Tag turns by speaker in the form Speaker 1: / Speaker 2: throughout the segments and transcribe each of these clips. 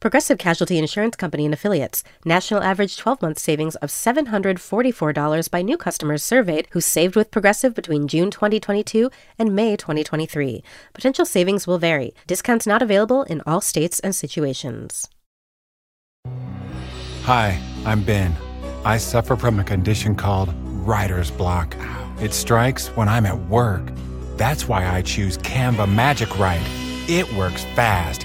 Speaker 1: Progressive Casualty Insurance Company and Affiliates. National average 12 month savings of $744 by new customers surveyed who saved with Progressive between June 2022 and May 2023. Potential savings will vary. Discounts not available in all states and situations.
Speaker 2: Hi, I'm Ben. I suffer from a condition called writer's block. It strikes when I'm at work. That's why I choose Canva Magic Write. It works fast,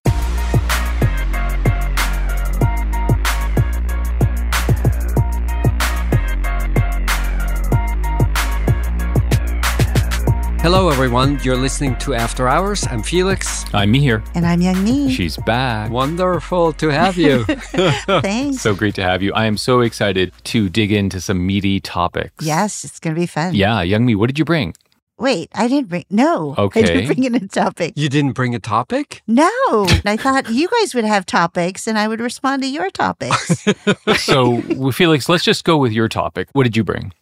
Speaker 3: Hello, everyone. You're listening to After Hours. I'm Felix.
Speaker 4: I'm Mihir.
Speaker 5: And I'm Youngme.
Speaker 4: She's back.
Speaker 3: Wonderful to have you.
Speaker 5: Thanks.
Speaker 4: So great to have you. I am so excited to dig into some meaty topics.
Speaker 5: yes, it's going to be fun.
Speaker 4: Yeah, Youngme, what did you bring?
Speaker 5: Wait, I didn't bring. No. I
Speaker 4: Okay.
Speaker 5: didn't bring in a topic.
Speaker 3: you didn't bring a topic?
Speaker 5: No. I thought you guys would have topics and I would respond to your topics.
Speaker 4: So, Felix, let's just go with your topic. What did you bring?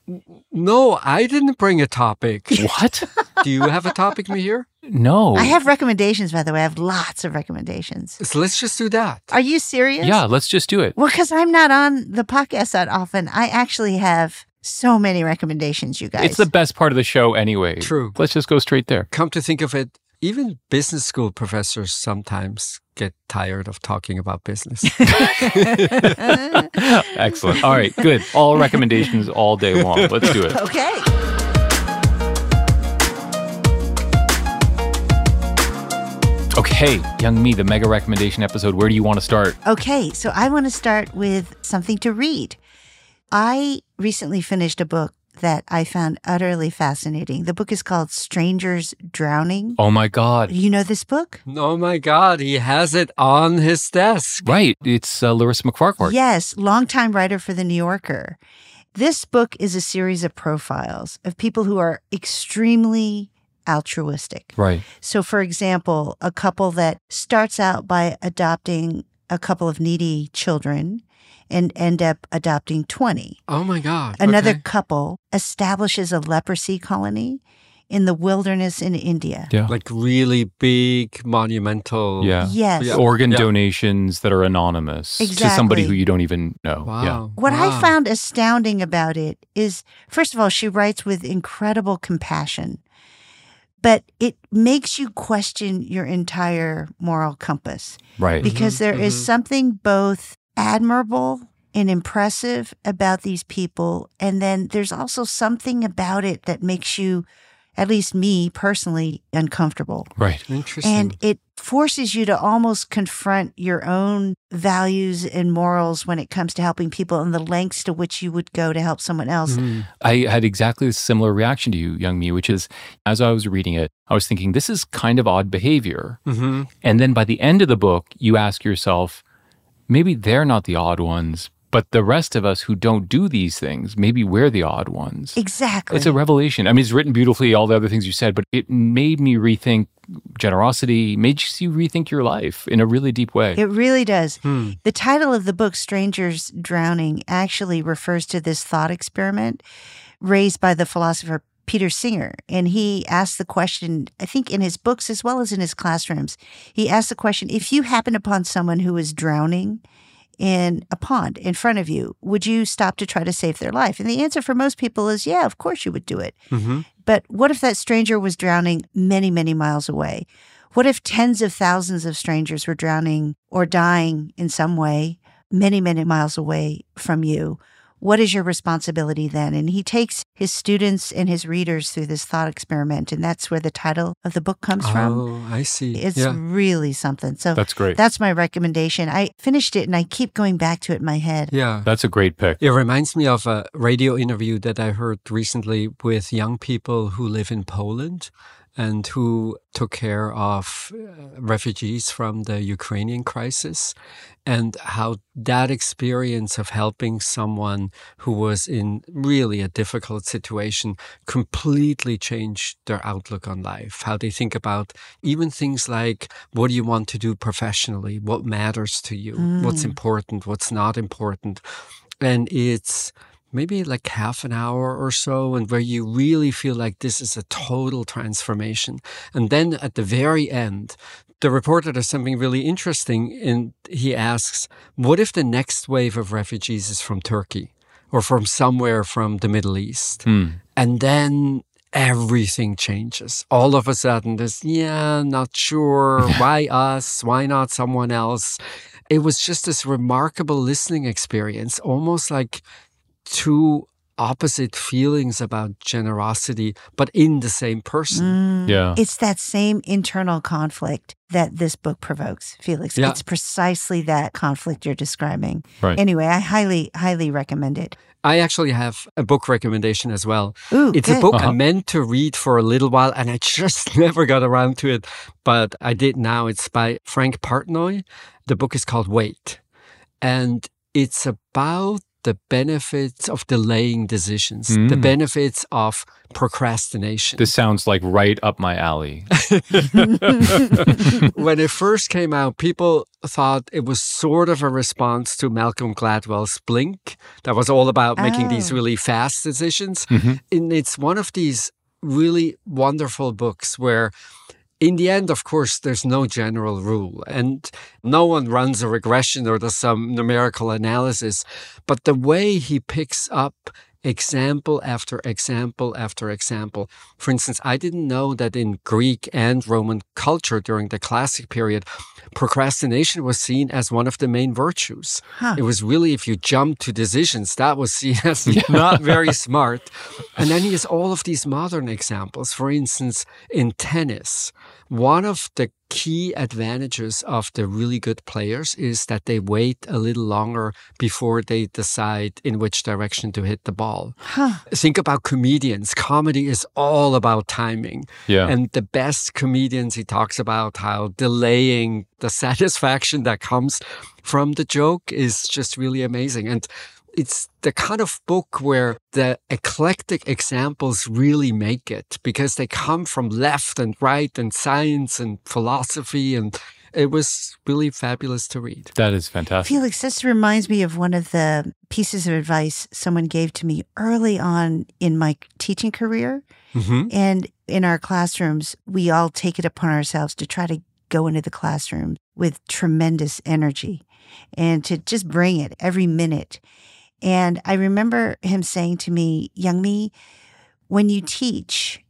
Speaker 3: No, I didn't bring a topic.
Speaker 4: What?
Speaker 3: Do you have a topic, Mihir?
Speaker 4: No.
Speaker 5: I have recommendations, by the way. I have lots of recommendations.
Speaker 3: So let's just do that.
Speaker 5: Are you serious?
Speaker 4: Yeah, let's just do it.
Speaker 5: Well, because I'm not on the podcast that often, I actually have so many recommendations, you guys.
Speaker 4: It's the best part of the show anyway.
Speaker 3: True.
Speaker 4: Let's just go straight there.
Speaker 3: Come to think of it, even business school professors sometimes get tired of talking about business.
Speaker 4: Excellent. All right, good. All recommendations all day long. Let's do it.
Speaker 5: okay.
Speaker 4: Okay, Youngme, the mega recommendation episode. Where do you want to start?
Speaker 5: Okay, so I want to start with something to read. I recently finished a book that I found utterly fascinating. The book is called Strangers Drowning.
Speaker 4: Oh my God.
Speaker 5: You know this book?
Speaker 3: oh my God, he has it on his desk.
Speaker 4: Right. It's uh, Larissa MacFarquhar.
Speaker 5: Yes, longtime writer for The New Yorker. This book is a series of profiles of people who are extremely altruistic.
Speaker 4: Right.
Speaker 5: So, for example, a couple that starts out by adopting a couple of needy children and end up adopting 20.
Speaker 3: Oh my God.
Speaker 5: Another
Speaker 3: okay.
Speaker 5: couple establishes a leprosy colony in the wilderness in India.
Speaker 4: Yeah.
Speaker 3: Like really big, monumental.
Speaker 4: Yeah.
Speaker 5: Yes.
Speaker 3: Yeah.
Speaker 4: Organ
Speaker 3: Yeah.
Speaker 4: donations that are anonymous to somebody who you don't even know.
Speaker 3: Wow.
Speaker 4: Yeah.
Speaker 5: What I found astounding about it is, first of all, she writes with incredible compassion, but it makes you question your entire moral compass
Speaker 4: Right.
Speaker 5: because there is
Speaker 3: mhm.
Speaker 5: something both admirable and impressive about these people. And then there's also something about it that makes you, at least me personally, uncomfortable.
Speaker 4: Right.
Speaker 3: Interesting.
Speaker 5: And it forces you to almost confront your own values and morals when it comes to helping people and the lengths to which you would go to help someone else.
Speaker 3: Mhm.
Speaker 4: I had exactly a similar reaction to you, Youngme, which is as I was reading it, I was thinking, this is kind of odd behavior.
Speaker 3: Mhm.
Speaker 4: And then by the end of the book, you ask yourself, maybe they're not the odd ones, but the rest of us who don't do these things, maybe we're the odd ones.
Speaker 5: Exactly.
Speaker 4: It's a revelation. I mean, it's written beautifully, all the other things you said, but it made me rethink generosity, made you rethink your life in a really deep way.
Speaker 5: It really does.
Speaker 3: Hmm.
Speaker 5: The title of the book, Strangers Drowning, actually refers to this thought experiment raised by the philosopher Peter Singer. And he asked the question, I think in his books as well as in his classrooms, he asked the question if you happen upon someone who is drowning in a pond in front of you, would you stop to try to save their life? And the answer for most people is, yeah, of course you would do it.
Speaker 3: Mhm.
Speaker 5: But what if that stranger was drowning many, many miles away? What if tens of thousands of strangers were drowning or dying in some way many, many miles away from you? What is your responsibility then? And he takes his students and his readers through this thought experiment. And that's where the title of the book comes from.
Speaker 3: Oh, I see.
Speaker 5: It's
Speaker 3: yeah.
Speaker 5: really something. So
Speaker 4: That's great.
Speaker 5: that's my recommendation. I finished it and I keep going back to it in my head.
Speaker 3: yeah.
Speaker 4: That's a great pick.
Speaker 3: It reminds me of a radio interview that I heard recently with young people who live in Poland and who took care of uh, refugees from the Ukrainian crisis and how that experience of helping someone who was in really a difficult situation completely changed their outlook on life, how they think about even things like what do you want to do professionally, what matters to you, what's important, what's not important. And it's maybe like half an hour or so, and where you really feel like this is a total transformation. And then at the very end, the reporter does something really interesting, and he asks, What if the next wave of refugees is from Turkey or from somewhere from the Middle East?
Speaker 4: Hmm.
Speaker 3: And then everything changes. All of a sudden, this, yeah, not sure. Why us? Why not someone else? It was just this remarkable listening experience, almost like two opposite feelings about generosity, but in the same person.
Speaker 5: Mm.
Speaker 4: Yeah.
Speaker 5: It's that same internal conflict that this book provokes, Felix.
Speaker 3: Yeah.
Speaker 5: It's precisely that conflict you're describing.
Speaker 4: Right.
Speaker 5: Anyway, I highly, highly recommend it.
Speaker 3: I actually have a book recommendation as well.
Speaker 5: Ooh,
Speaker 3: It's a book
Speaker 4: Uh-huh.
Speaker 3: I meant to read for a little while and I just never got around to it, but I did now. It's by Frank Partnoy. The book is called Wait. And it's about the benefits of delaying decisions, the
Speaker 4: Mm.
Speaker 3: benefits of procrastination.
Speaker 4: This sounds like right up my alley.
Speaker 3: when it first came out, people thought it was sort of a response to Malcolm Gladwell's Blink, that was all about making these
Speaker 5: Oh.
Speaker 3: really fast decisions.
Speaker 4: Mhm.
Speaker 3: And it's one of these really wonderful books where in the end, of course, there's no general rule and no one runs a regression or does some numerical analysis. But the way he picks up example after example after example. For instance, I didn't know that in Greek and Roman culture during the classic period, procrastination was seen as one of the main virtues.
Speaker 5: Huh.
Speaker 3: It was really, if you jump to decisions, that was seen as not very smart. And then he has all of these modern examples. For instance, in tennis, one of the key advantages of the really good players is that they wait a little longer before they decide in which direction to hit the ball.
Speaker 5: Huh.
Speaker 3: Think about comedians. Comedy is all about timing.
Speaker 4: Yeah.
Speaker 3: And the best comedians, he talks about how delaying the satisfaction that comes from the joke is just really amazing. And it's the kind of book where the eclectic examples really make it because they come from left and right and science and philosophy. And it was really fabulous to read.
Speaker 4: that is fantastic.
Speaker 5: Felix, this reminds me of one of the pieces of advice someone gave to me early on in my teaching career.
Speaker 3: Mm-hmm.
Speaker 5: And in our classrooms, we all take it upon ourselves to try to go into the classroom with tremendous energy and to just bring it every minute. And I remember him saying to me, Youngme, when you teach,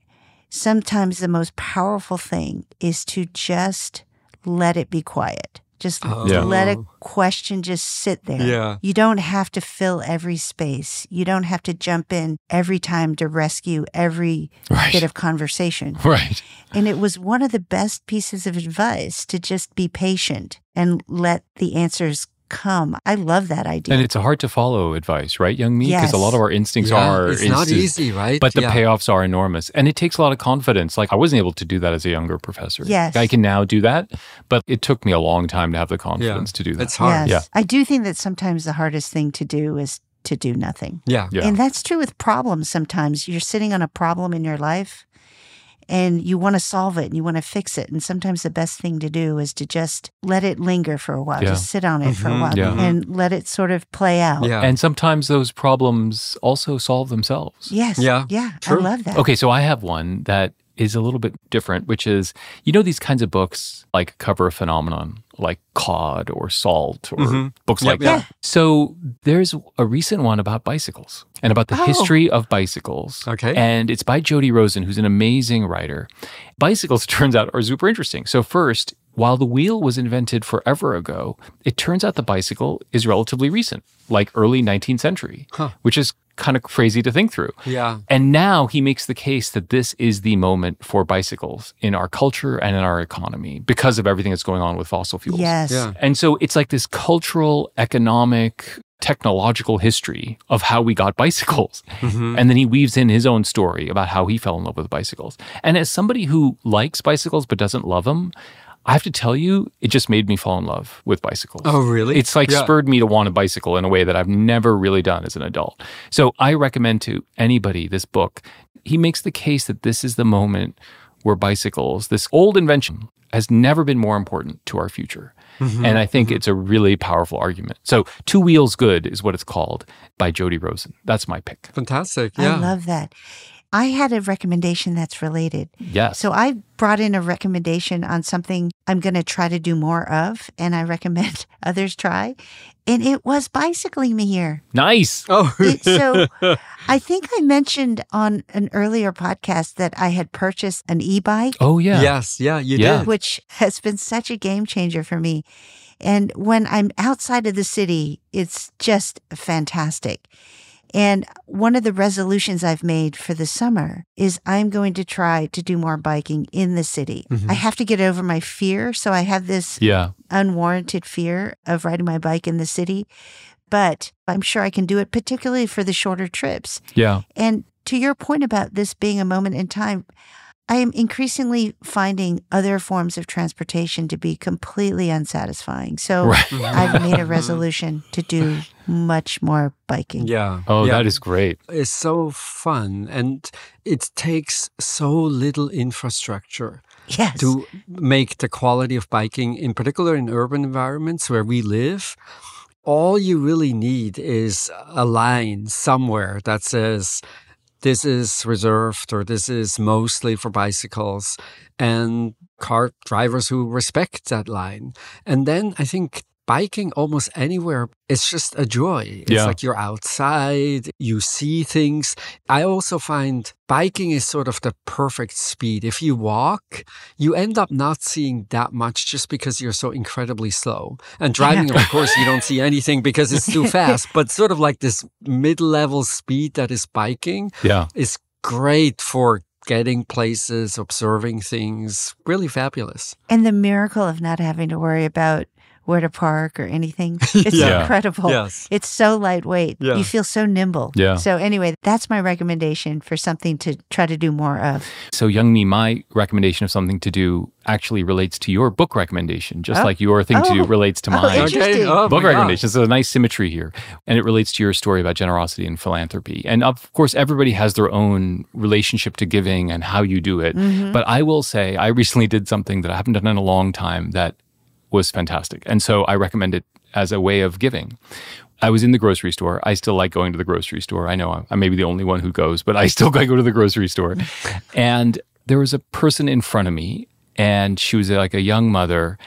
Speaker 5: sometimes the most powerful thing is to just let it be quiet. Just oh.
Speaker 4: Yeah.
Speaker 5: let a question just sit there.
Speaker 3: Yeah.
Speaker 5: You don't have to fill every space. You don't have to jump in every time to rescue every
Speaker 4: Right.
Speaker 5: bit of conversation.
Speaker 4: Right.
Speaker 5: And it was one of the best pieces of advice to just be patient and let the answers come. I love that idea.
Speaker 4: And it's a hard to follow advice, right, Youngme? Because a lot of our instincts
Speaker 3: Yeah,
Speaker 4: are
Speaker 3: it's not easy, right?
Speaker 4: But the
Speaker 3: Yeah.
Speaker 4: payoffs are enormous. And it takes a lot of confidence. Like I wasn't able to do that as a younger professor.
Speaker 5: Yes.
Speaker 4: I can now do that, but it took me a long time to have the confidence to do that.
Speaker 3: It's hard.
Speaker 4: Yeah.
Speaker 5: I do think that sometimes the hardest thing to do is to do nothing.
Speaker 3: Yeah.
Speaker 4: Yeah.
Speaker 5: And that's true with problems sometimes. You're sitting on a problem in your life and you want to solve it and you want to fix it. And sometimes the best thing to do is to just let it linger for a while,
Speaker 4: Yeah.
Speaker 5: just sit on it for a
Speaker 3: Mhm.
Speaker 5: while
Speaker 4: Yeah.
Speaker 5: and let it sort of play out.
Speaker 3: Yeah.
Speaker 4: And sometimes those problems also solve themselves.
Speaker 5: Yes.
Speaker 3: Yeah.
Speaker 5: Yeah.
Speaker 3: True.
Speaker 5: I love that.
Speaker 4: Okay, so I have one that is a little bit different, which is you know these kinds of books like cover a phenomenon like cod or salt or
Speaker 3: Mhm.
Speaker 4: books
Speaker 3: Yep,
Speaker 4: like
Speaker 3: yeah.
Speaker 4: that. So there's a recent one about bicycles and about the
Speaker 5: Oh.
Speaker 4: history of bicycles.
Speaker 3: Okay.
Speaker 4: And it's by Jody Rosen, who's an amazing writer. Bicycles turns out are super interesting. So first, while the wheel was invented forever ago, it turns out the bicycle is relatively recent, like early 19th century, which is kind of crazy to think through.
Speaker 3: Yeah.
Speaker 4: And now he makes the case that this is the moment for bicycles in our culture and in our economy because of everything that's going on with fossil fuels.
Speaker 5: Yes.
Speaker 3: Yeah.
Speaker 4: And so it's like this cultural, economic, technological history of how we got bicycles. Mm-hmm. And then he weaves in his own story about how he fell in love with bicycles. And as somebody who likes bicycles but doesn't love them, I have to tell you, it just made me fall in love with bicycles.
Speaker 3: Oh, really?
Speaker 4: It's like
Speaker 3: Yeah.
Speaker 4: spurred me to want a bicycle in a way that I've never really done as an adult. So I recommend to anybody this book. He makes the case that this is the moment where bicycles, this old invention, has never been more important to our future.
Speaker 3: Mm-hmm.
Speaker 4: And I think it's a really powerful argument. So, Two Wheels Good is what it's called by Jody Rosen. That's my pick.
Speaker 3: Fantastic. Yeah.
Speaker 5: I love that. I had a recommendation that's related.
Speaker 4: Yes.
Speaker 5: So I brought in a recommendation on something I'm going to try to do more of, and I recommend others try. And it was bicycling Mihir.
Speaker 4: nice.
Speaker 3: oh,
Speaker 5: It- so I think I mentioned on an earlier podcast that I had purchased an e bike,
Speaker 4: Oh, yeah.
Speaker 3: yes. Yeah, you
Speaker 4: Yeah.
Speaker 3: did.
Speaker 5: which has been such a game changer for me. And when I'm outside of the city, it's just fantastic. And one of the resolutions I've made for the summer is I'm going to try to do more biking in the city. I mm-hmm. have to get over my fear. So I have this
Speaker 4: Yeah.
Speaker 5: unwarranted fear of riding my bike in the city, but I'm sure I can do it, particularly for the shorter trips.
Speaker 4: Yeah.
Speaker 5: And to your point about this being a moment in time, I am increasingly finding other forms of transportation to be completely unsatisfying. So
Speaker 4: Right.
Speaker 5: I've made a resolution to do much more biking.
Speaker 3: yeah.
Speaker 4: Oh,
Speaker 3: yeah.
Speaker 4: that is great.
Speaker 3: It's so fun and it takes so little infrastructure
Speaker 5: Yes.
Speaker 3: to make the quality of biking, in particular in urban environments where we live. All you really need is a line somewhere that says, this is reserved or this is mostly for bicycles and car drivers who respect that line. And then I think biking almost anywhere it's just a joy. It's
Speaker 4: Yeah.
Speaker 3: like you're outside, you see things. I also find biking is sort of the perfect speed. If you walk, you end up not seeing that much just because you're so incredibly slow. And driving, of course, you don't see anything because it's too fast. But sort of like this mid level speed that is biking
Speaker 4: Yeah.
Speaker 3: is great for getting places, observing things. Really fabulous.
Speaker 5: And the miracle of not having to worry about where to park or anything. It's
Speaker 4: Yeah.
Speaker 5: incredible.
Speaker 3: Yes.
Speaker 5: It's so lightweight.
Speaker 3: Yeah.
Speaker 5: You feel so nimble.
Speaker 4: Yeah.
Speaker 5: So anyway, that's my recommendation for something to try to do more of.
Speaker 4: So, Youngme, my recommendation of something to do actually relates to your book recommendation, just
Speaker 5: Oh.
Speaker 4: like your thing to do
Speaker 5: Oh.
Speaker 4: relates to
Speaker 5: Oh,
Speaker 4: mine.
Speaker 5: interesting.
Speaker 3: Oh,
Speaker 4: book
Speaker 3: my
Speaker 4: recommendation. So a nice symmetry here. And it relates to your story about generosity and philanthropy. And of course, everybody has their own relationship to giving and how you do it.
Speaker 5: Mm-hmm.
Speaker 4: But I will say, I recently did something that I haven't done in a long time that was fantastic. And so I recommend it as a way of giving. I was in the grocery store. I still like going to the grocery store. I know I'm, I may be the only one who goes, but I still go to the grocery store. and there was a person in front of me, and she was like a young mother,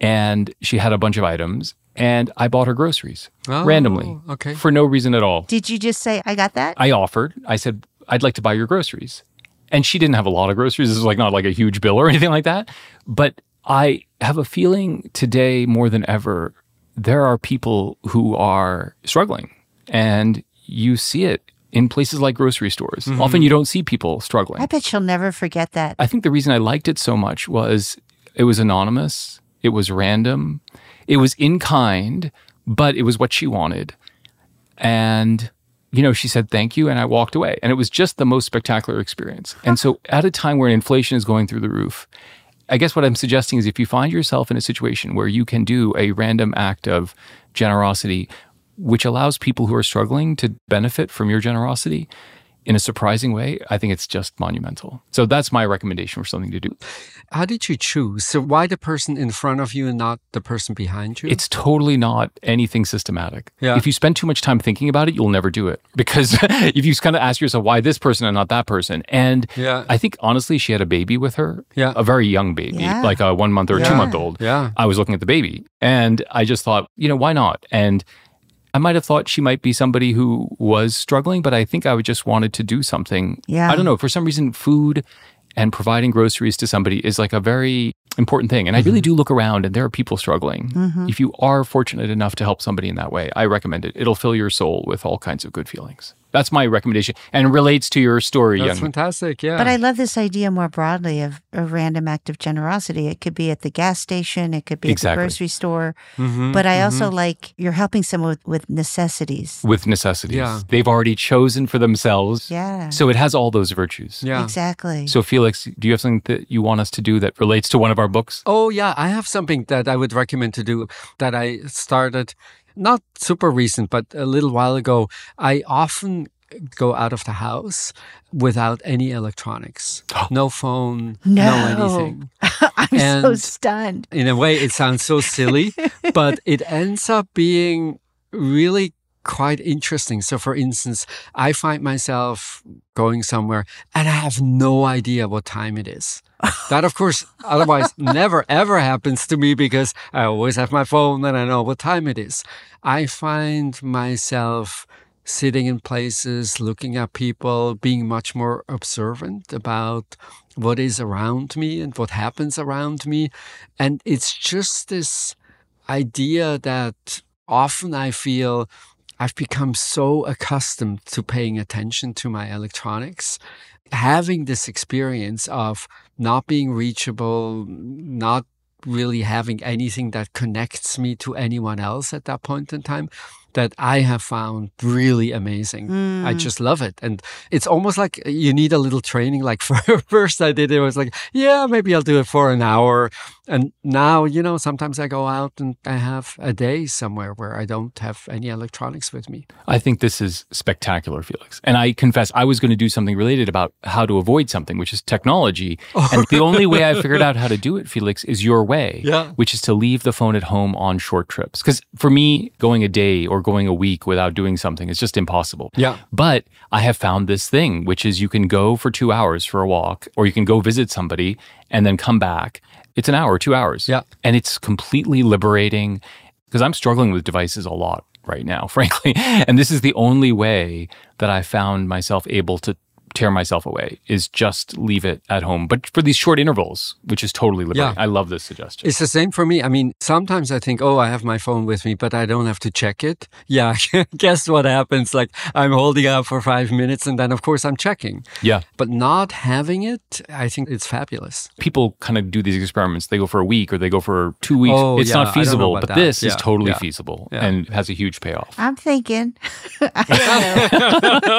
Speaker 4: and she had a bunch of items, and I bought her groceries
Speaker 3: Oh,
Speaker 4: randomly
Speaker 3: okay.
Speaker 4: for no reason at all.
Speaker 5: Did you just say, I got that?
Speaker 4: I offered. I said, I'd like to buy your groceries. And she didn't have a lot of groceries. This was like not like a huge bill or anything like that. But I have a feeling today more than ever, there are people who are struggling. And you see it in places like grocery stores. Mm-hmm. Often you don't see people struggling.
Speaker 5: I bet she'll never forget that.
Speaker 4: I think the reason I liked it so much was it was anonymous, it was random, it was in kind, but it was what she wanted. And, you know, she said thank you, and I walked away. And it was just the most spectacular experience. And so, at a time where inflation is going through the roof, I guess what I'm suggesting is if you find yourself in a situation where you can do a random act of generosity, which allows people who are struggling to benefit from your generosity in a surprising way, I think it's just monumental. So that's my recommendation for something to do.
Speaker 3: How did you choose? So why the person in front of you and not the person behind you?
Speaker 4: It's totally not anything systematic.
Speaker 3: Yeah.
Speaker 4: If you spend too much time thinking about it, you'll never do it. Because if you kind of ask yourself, why this person and not that person? And
Speaker 3: Yeah.
Speaker 4: I think honestly, she had a baby with her,
Speaker 3: Yeah.
Speaker 4: a very young baby,
Speaker 5: Yeah.
Speaker 4: like a one month or
Speaker 3: Yeah.
Speaker 4: two month old.
Speaker 3: Yeah.
Speaker 4: I was looking at the baby and I just thought, you know, why not? And I might have thought she might be somebody who was struggling, but I think I would just wanted to do something.
Speaker 5: Yeah.
Speaker 4: I don't know. For some reason, food and providing groceries to somebody is like a very important thing. And I really do look around and there are people struggling.
Speaker 5: Mhm.
Speaker 4: If you are fortunate enough to help somebody in that way, I recommend it. It'll fill your soul with all kinds of good feelings. That's my recommendation and relates to your story,
Speaker 3: That's
Speaker 4: young.
Speaker 3: fantastic. Yeah.
Speaker 5: But I love this idea more broadly of a random act of generosity. It could be at the gas station, it could be at the grocery store.
Speaker 3: Mhm,
Speaker 5: But I
Speaker 3: mhm.
Speaker 5: also like you're helping someone with, with necessities.
Speaker 4: with necessities.
Speaker 3: Yeah.
Speaker 4: They've already chosen for themselves.
Speaker 5: Yeah.
Speaker 4: So it has all those virtues.
Speaker 3: yeah.
Speaker 5: Exactly.
Speaker 4: So, Felix, do you have something that you want us to do that relates to one of our books?
Speaker 3: Oh, yeah. I have something that I would recommend to do that I started not super recent, but a little while ago. I often go out of the house without any electronics, no phone, no,
Speaker 5: No.
Speaker 3: anything.
Speaker 5: I'm so stunned.
Speaker 3: In a way, it sounds so silly, but it ends up being really quite interesting. So, for instance, I find myself going somewhere and I have no idea what time it is. That, of course, otherwise never ever happens to me because I always have my phone and I know what time it is. I find myself sitting in places, looking at people, being much more observant about what is around me and what happens around me. And it's just this idea that often I feel I've become so accustomed to paying attention to my electronics. Having this experience of not being reachable, not really having anything that connects me to anyone else at that point in time, that I have found really amazing. I
Speaker 5: Mm.
Speaker 3: just love it. And it's almost like you need a little training. Like for first I did it, was like, yeah, maybe I'll do it for an hour. And now, you know, sometimes I go out and I have a day somewhere where I don't have any electronics with me.
Speaker 4: I think this is spectacular, Felix. And I confess, I was going to do something related about how to avoid something, which is technology. And the only way I figured out how to do it, Felix, is your way,
Speaker 3: Yeah.
Speaker 4: which is to leave the phone at home on short trips. Because for me, going a day or going a week without doing something. It's just impossible.
Speaker 3: Yeah.
Speaker 4: But I have found this thing, which is you can go for two hours for a walk, or you can go visit somebody and then come back. It's an hour, two hours.
Speaker 3: Yeah.
Speaker 4: And it's completely liberating because I'm struggling with devices a lot right now, frankly. And this is the only way that I found myself able to tear myself away is just leave it at home. But for these short intervals, which is totally liberating.
Speaker 3: Yeah.
Speaker 4: I love this suggestion.
Speaker 3: It's the same for me. I mean, sometimes I think, oh, I have my phone with me, but I don't have to check it. Yeah. Guess what happens? Like I'm holding up for five minutes and then of course I'm checking.
Speaker 4: yeah.
Speaker 3: But not having it, I think it's fabulous.
Speaker 4: People kind of do these experiments. They go for a week or they go for two weeks.
Speaker 3: Oh,
Speaker 4: it's
Speaker 3: yeah, I
Speaker 4: not feasible, but
Speaker 3: that.
Speaker 4: this is totally
Speaker 3: yeah,
Speaker 4: feasible
Speaker 3: yeah.
Speaker 4: and has a huge payoff.
Speaker 5: I'm thinking. I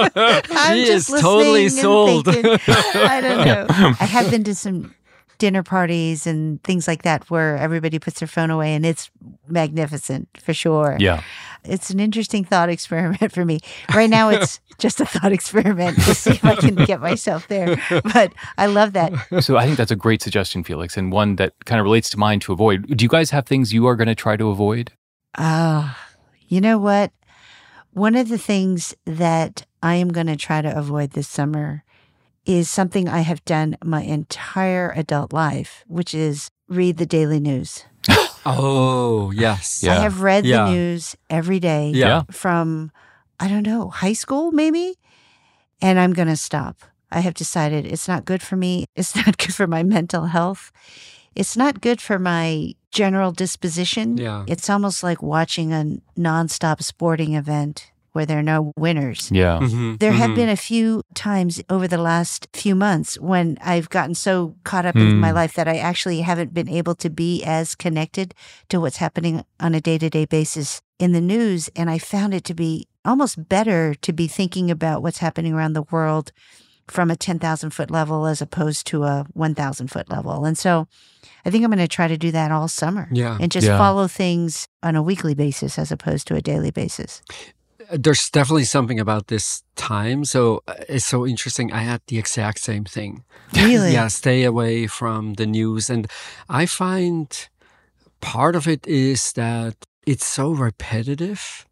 Speaker 5: don't know. I'm
Speaker 3: He
Speaker 5: just
Speaker 3: is totally
Speaker 5: listening
Speaker 3: sold.
Speaker 5: thinking. I don't know. I have been to some dinner parties and things like that where everybody puts their phone away and it's magnificent for sure.
Speaker 4: Yeah.
Speaker 5: It's an interesting thought experiment for me. Right now it's just a thought experiment to see if I can get myself there. But I love that.
Speaker 4: So I think that's a great suggestion, Felix, and one that kind of relates to mine to avoid. Do you guys have things you are going to try to avoid?
Speaker 5: Ah, you know what? One of the things that I am going to try to avoid this summer is something I have done my entire adult life, which is read the daily news.
Speaker 3: Oh, yes.
Speaker 4: Yeah.
Speaker 5: I have read
Speaker 3: Yeah.
Speaker 5: the news every day
Speaker 3: Yeah.
Speaker 5: from, I don't know, high school maybe, and I'm going to stop. I have decided it's not good for me. It's not good for my mental health. It's not good for my general disposition.
Speaker 3: Yeah.
Speaker 5: It's almost like watching a nonstop sporting event where there are no winners.
Speaker 4: Yeah.
Speaker 3: Mhm,
Speaker 5: There have
Speaker 3: mhm.
Speaker 5: been a few times over the last few months when I've gotten so caught up in my
Speaker 4: Mm.
Speaker 5: life that I actually haven't been able to be as connected to what's happening on a day to day basis in the news. And I found it to be almost better to be thinking about what's happening around the world from a 10,000 foot level as opposed to a 1,000 foot level. And so I think I'm going to try to do that all summer
Speaker 3: Yeah.
Speaker 5: and just
Speaker 4: Yeah.
Speaker 5: follow things on a weekly basis as opposed to a daily basis.
Speaker 3: There's definitely something about this time. So uh, it's so interesting. I had the exact same thing.
Speaker 5: Really?
Speaker 3: Yeah, stay away from the news. And I find part of it is that it's so repetitive.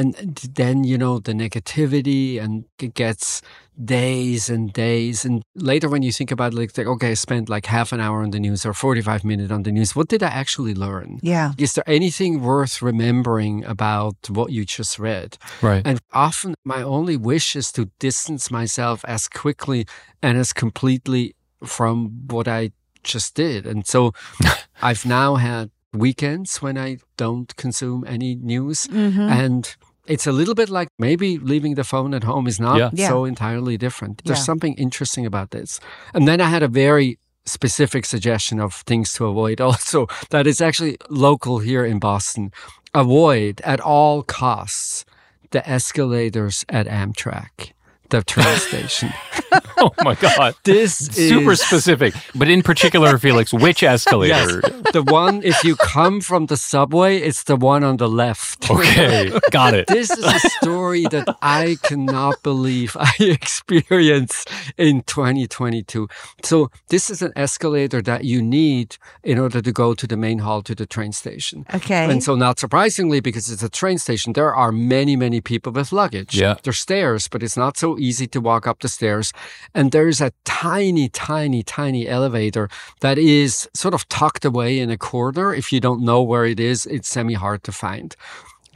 Speaker 3: And then, you know, the negativity and it gets days and days. And later, when you think about it, like, like, okay, I spent like half an hour on the news or 45 minutes on the news. What did I actually learn?
Speaker 5: Yeah.
Speaker 3: Is there anything worth remembering about what you just read?
Speaker 4: Right.
Speaker 3: And often my only wish is to distance myself as quickly and as completely from what I just did. And so I've now had weekends when I don't consume any news.
Speaker 5: Mm-hmm.
Speaker 3: And it's a little bit like maybe leaving the phone at home is not
Speaker 4: Yeah.
Speaker 5: Yeah.
Speaker 3: so entirely different. There's
Speaker 5: Yeah.
Speaker 3: something interesting about this. And then I had a very specific suggestion of things to avoid also that is actually local here in Boston. Avoid at all costs the escalators at Amtrak, the train station.
Speaker 4: Oh my God.
Speaker 3: This
Speaker 4: Super
Speaker 3: is
Speaker 4: specific. But in particular, Felix, which escalator? Yes.
Speaker 3: the one if you come from the subway, it's the one on the left.
Speaker 4: Okay, got it.
Speaker 3: This is a story that I cannot believe I experienced in 2022. So this is an escalator that you need in order to go to the main hall to the train station.
Speaker 5: Okay.
Speaker 3: And so not surprisingly, because it's a train station, there are many, many people with luggage.
Speaker 4: Yeah.
Speaker 3: There's stairs, but it's not so easy to walk up the stairs. And there's a tiny, tiny, tiny elevator that is sort of tucked away in a corner. If you don't know where it is, it's semi hard to find.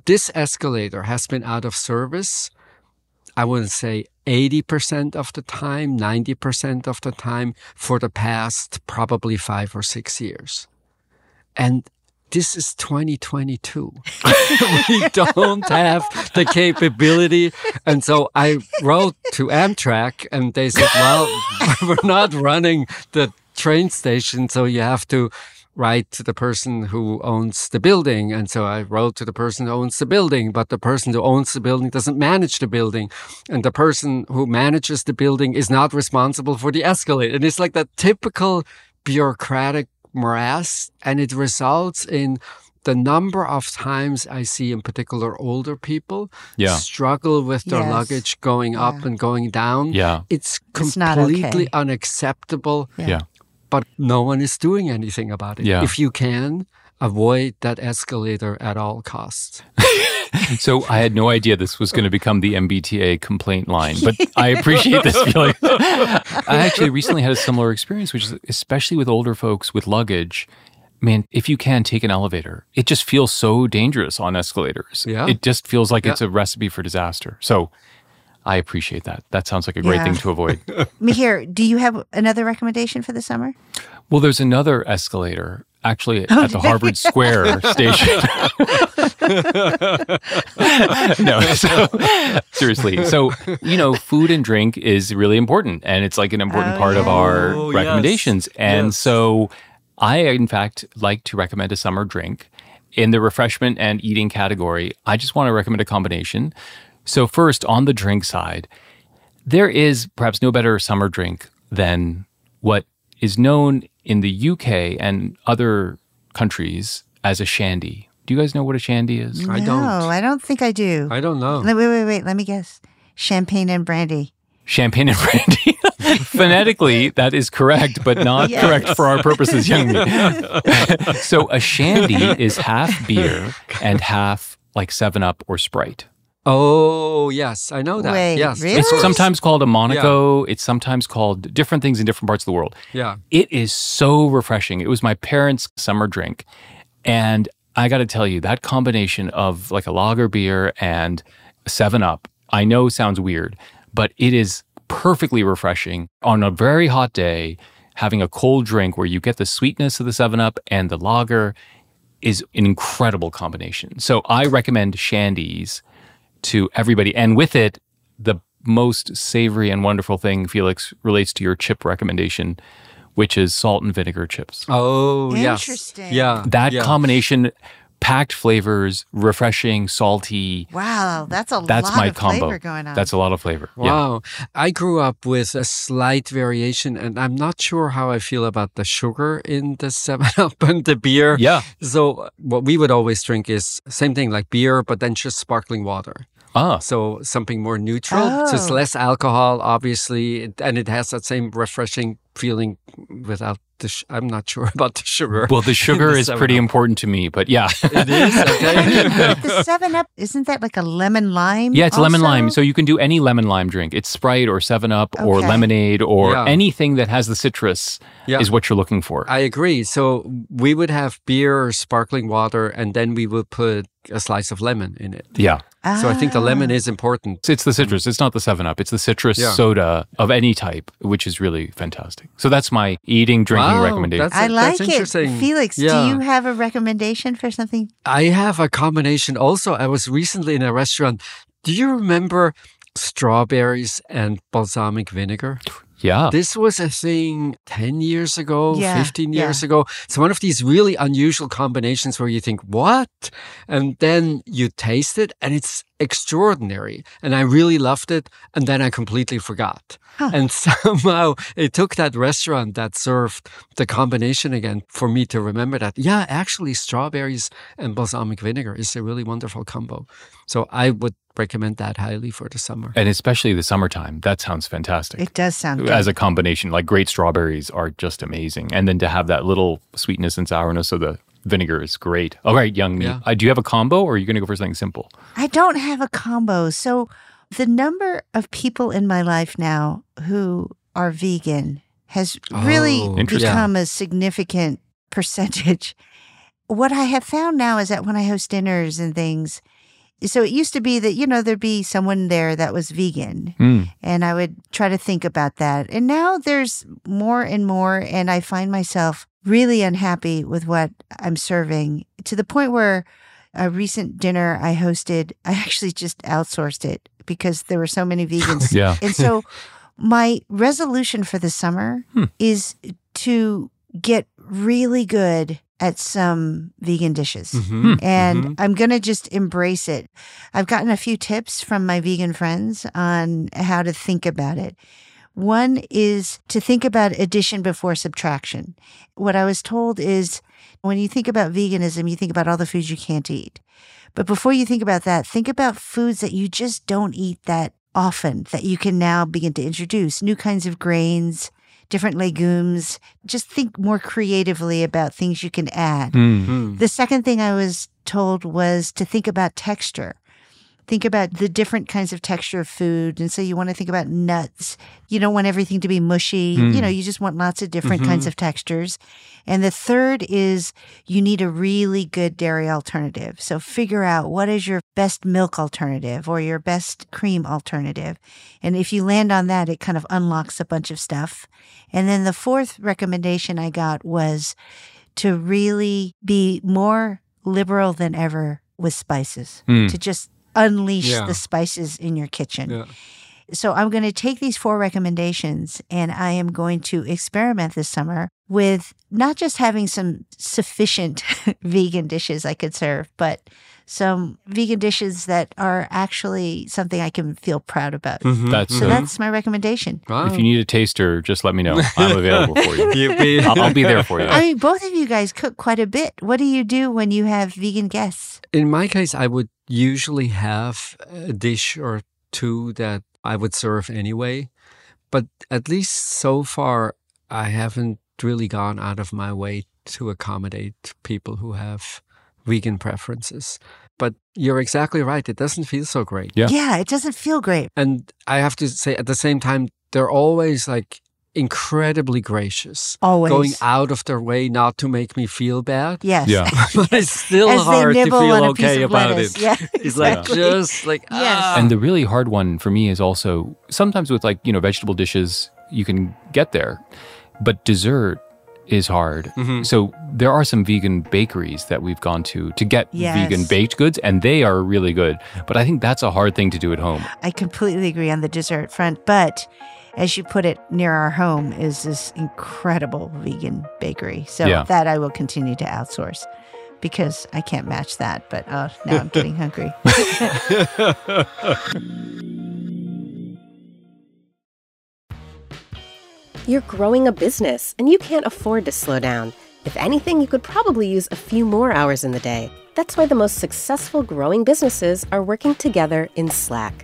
Speaker 3: This escalator has been out of service, I wouldn't say 80% of the time, 90% of the time for the past probably five or six years. And this is 2022. we don't have the capability. And so I wrote to Amtrak and they said, well, we're not running the train station. So you have to write to the person who owns the building. And so I wrote to the person who owns the building, but the person who owns the building doesn't manage the building. And the person who manages the building is not responsible for the escalator. And it's like that typical bureaucratic morass. And it results in the number of times I see, in particular, older people
Speaker 4: Yeah.
Speaker 3: struggle with their
Speaker 5: Yes.
Speaker 3: luggage going up and going down.
Speaker 4: Yeah.
Speaker 3: It's
Speaker 5: It's
Speaker 3: completely
Speaker 5: okay.
Speaker 3: unacceptable
Speaker 5: Yeah.
Speaker 4: Yeah.
Speaker 3: but no one is doing anything about it.
Speaker 4: Yeah.
Speaker 3: If you can, avoid that escalator at all costs.
Speaker 4: So I had no idea this was going to become the MBTA complaint line, but I appreciate this feeling. I actually recently had a similar experience, which is especially with older folks with luggage. Man, if you can take an elevator, it just feels so dangerous on escalators.
Speaker 3: Yeah.
Speaker 4: It just feels like
Speaker 3: Yeah.
Speaker 4: it's a recipe for disaster. So I appreciate that. That sounds like a great
Speaker 5: Yeah.
Speaker 4: thing to avoid.
Speaker 5: Mihir, do you have another recommendation for the summer?
Speaker 4: Well, there's another escalator actually at the Harvard Square station. no, so seriously. So, you know, food and drink is really important and it's like an important
Speaker 5: Oh,
Speaker 4: part of our
Speaker 3: Oh, yes.
Speaker 4: recommendations. And
Speaker 3: Yes.
Speaker 4: so I, in fact, like to recommend a summer drink. In the refreshment and eating category, I just want to recommend a combination. So, first, on the drink side, there is perhaps no better summer drink than what is known in the UK and other countries as a shandy. Do you guys know what a shandy is?
Speaker 3: I don't.
Speaker 5: Know, I don't think I do.
Speaker 3: I don't know.
Speaker 5: Wait, wait, wait, wait. Let me guess. Champagne and brandy.
Speaker 4: Champagne and brandy. Phonetically, that is correct, but not
Speaker 5: Yes.
Speaker 4: correct for our purposes, Youngme. so a shandy is half beer and half like Seven Up or Sprite.
Speaker 3: Oh, yes, I know that.
Speaker 5: Wait,
Speaker 3: yes,
Speaker 5: really?
Speaker 4: It's sometimes called a Monaco. It's sometimes called different things in different parts of the world.
Speaker 3: Yeah.
Speaker 4: It is so refreshing. It was my parents' summer drink. And I got to tell you, that combination of like a lager beer and 7 Up, I know sounds weird, but it is perfectly refreshing on a very hot day. Having a cold drink where you get the sweetness of the 7 Up and the lager is an incredible combination. So I recommend Shandies to everybody. And with it, the most savory and wonderful thing, Felix, relates to your chip recommendation, which is salt and vinegar chips.
Speaker 3: Oh, yes.
Speaker 5: Interesting.
Speaker 3: Yeah.
Speaker 4: That
Speaker 3: yeah.
Speaker 4: combination, packed flavors, refreshing, salty.
Speaker 5: Wow, that's a
Speaker 4: That's
Speaker 5: lot
Speaker 4: my
Speaker 5: of
Speaker 4: combo.
Speaker 5: flavor going on.
Speaker 4: That's a lot of flavor. Yeah.
Speaker 3: Wow. I grew up with a slight variation, and I'm not sure how I feel about the sugar in the 7 Up and the beer.
Speaker 4: Yeah.
Speaker 3: So, what we would always drink is same thing like beer, but then just sparkling water.
Speaker 4: Ah,
Speaker 3: So, something more neutral. Oh. So, it's less alcohol, obviously, and it has that same refreshing feeling without the. Sh- I'm not sure about the sugar.
Speaker 4: well, the sugar
Speaker 3: The
Speaker 4: is pretty
Speaker 3: Up.
Speaker 4: important to me, but yeah.
Speaker 3: It is? Okay.
Speaker 5: the Seven Up isn't that like a lemon lime?
Speaker 4: Yeah, it's lemon lime. So you can do any lemon lime drink. It's Sprite or 7 Up or lemonade or
Speaker 3: Yeah.
Speaker 4: anything that has the citrus
Speaker 3: Yeah.
Speaker 4: is what you're looking for.
Speaker 3: I agree. So we would have beer or sparkling water, and then we would put a slice of lemon in it.
Speaker 4: yeah.
Speaker 3: So I think the lemon
Speaker 5: Ah.
Speaker 3: is important.
Speaker 4: It's the citrus. It's not the Seven Up. It's the citrus
Speaker 3: Yeah.
Speaker 4: soda of any type, which is really fantastic. So that's my eating drinking
Speaker 3: Wow,
Speaker 4: recommendation.
Speaker 3: that's-
Speaker 5: I like
Speaker 3: that's
Speaker 5: it.
Speaker 3: interesting.
Speaker 5: Felix,
Speaker 3: Yeah.
Speaker 5: do you have a recommendation for something?
Speaker 3: I have a combination. Also, I was recently in a restaurant. Do you remember strawberries and balsamic vinegar?
Speaker 4: Yeah.
Speaker 3: This was a thing 10 years ago,
Speaker 5: Yeah,
Speaker 3: 15 years
Speaker 5: yeah.
Speaker 3: ago. It's one of these really unusual combinations where you think, what? And then you taste it and it's extraordinary. And I really loved it. And then I completely forgot.
Speaker 5: Huh.
Speaker 3: And somehow it took that restaurant that served the combination again for me to remember that, yeah, actually, strawberries and balsamic vinegar is a really wonderful combo. So I would recommend that highly for the summer.
Speaker 4: and especially the summertime. That sounds fantastic.
Speaker 5: It does sound good.
Speaker 4: As a combination, like great strawberries are just amazing. And then to have that little sweetness and sourness of the vinegar is great. All right, Youngme.
Speaker 3: Yeah.
Speaker 4: Uh, do you have a combo or are you going to go for something simple?
Speaker 5: I don't have a combo. So the number of people in my life now who are vegan has really
Speaker 3: Oh,
Speaker 4: Interesting.
Speaker 5: become a significant percentage. What I have found now is that when I host dinners and things, so it used to be that, you know, there'd be someone there that was vegan
Speaker 4: Mm.
Speaker 5: and I would try to think about that. And now there's more and more, and I find myself really unhappy with what I'm serving to the point where a recent dinner I hosted, I actually just outsourced it because there were so many vegans.
Speaker 4: Yeah.
Speaker 5: And so my resolution for the summer
Speaker 4: Hmm.
Speaker 5: is to get really good at some vegan dishes.
Speaker 3: Mhm,
Speaker 5: And
Speaker 3: mhm.
Speaker 5: I'm going to just embrace it. I've gotten a few tips from my vegan friends on how to think about it. One is to think about addition before subtraction. What I was told is when you think about veganism, you think about all the foods you can't eat. But before you think about that, think about foods that you just don't eat that often that you can now begin to introduce new kinds of grains, different legumes. Just think more creatively about things you can add.
Speaker 4: Mm.
Speaker 3: Mm.
Speaker 5: The second thing I was told was to think about texture. Think about the different kinds of texture of food. And so you want to think about nuts. You don't want everything to be mushy.
Speaker 4: Mm.
Speaker 5: You know, you just want lots of different kinds of textures. And the third is you need a really good dairy alternative. So figure out what is your best milk alternative or your best cream alternative. And if you land on that, it kind of unlocks a bunch of stuff. And then the fourth recommendation I got was to really be more liberal than ever with spices,
Speaker 4: Mm.
Speaker 5: to just unleash
Speaker 3: Yeah.
Speaker 5: the spices in your kitchen.
Speaker 3: Yeah.
Speaker 5: So I'm going to take these four recommendations and I am going to experiment this summer with not just having some sufficient vegan dishes I could serve, but some vegan dishes that are actually something I can feel proud about.
Speaker 3: Mhm,
Speaker 4: That's,
Speaker 5: So
Speaker 4: uh,
Speaker 3: mhm.
Speaker 5: that's my recommendation.
Speaker 3: Wow.
Speaker 4: If you need a taster, just let me know. I'm available for you.
Speaker 3: Be-
Speaker 4: I'll, I'll be there for you.
Speaker 5: I mean, both of you guys cook quite a bit. What do you do when you have vegan guests?
Speaker 3: In my case, I would usually have a dish or two that I would serve anyway. But at least so far, I haven't really gone out of my way to accommodate people who have vegan preferences. But you're exactly right. It doesn't feel so great.
Speaker 4: Yeah.
Speaker 5: Yeah, it doesn't feel great.
Speaker 3: And I have to say, at the same time, they're always like incredibly gracious,
Speaker 5: Always.
Speaker 3: going out of their way not to make me feel bad.
Speaker 5: Yes.
Speaker 4: Yeah.
Speaker 3: but it's still
Speaker 5: As they
Speaker 3: hard to
Speaker 5: nibble
Speaker 3: feel
Speaker 5: on a
Speaker 3: okay
Speaker 5: piece of
Speaker 3: about
Speaker 5: lettuce.
Speaker 3: it.
Speaker 5: Yeah,
Speaker 3: It's like
Speaker 5: exactly.
Speaker 3: just like
Speaker 5: Yes.
Speaker 3: ah.
Speaker 4: And the really hard one for me is also sometimes with like, you know, vegetable dishes, you can get there, but dessert is hard.
Speaker 3: Mhm.
Speaker 4: So there are some vegan bakeries that we've gone to to get
Speaker 5: Yes.
Speaker 4: vegan baked goods, and they are really good. But I think that's a hard thing to do at home.
Speaker 5: I completely agree on the dessert front, but as you put it, near our home is this incredible vegan bakery. So
Speaker 4: Yeah.
Speaker 5: that I will continue to outsource because I can't match that. But uh, oh, now I'm getting hungry.
Speaker 1: You're growing a business and you can't afford to slow down. If anything, you could probably use a few more hours in the day. That's why the most successful growing businesses are working together in Slack.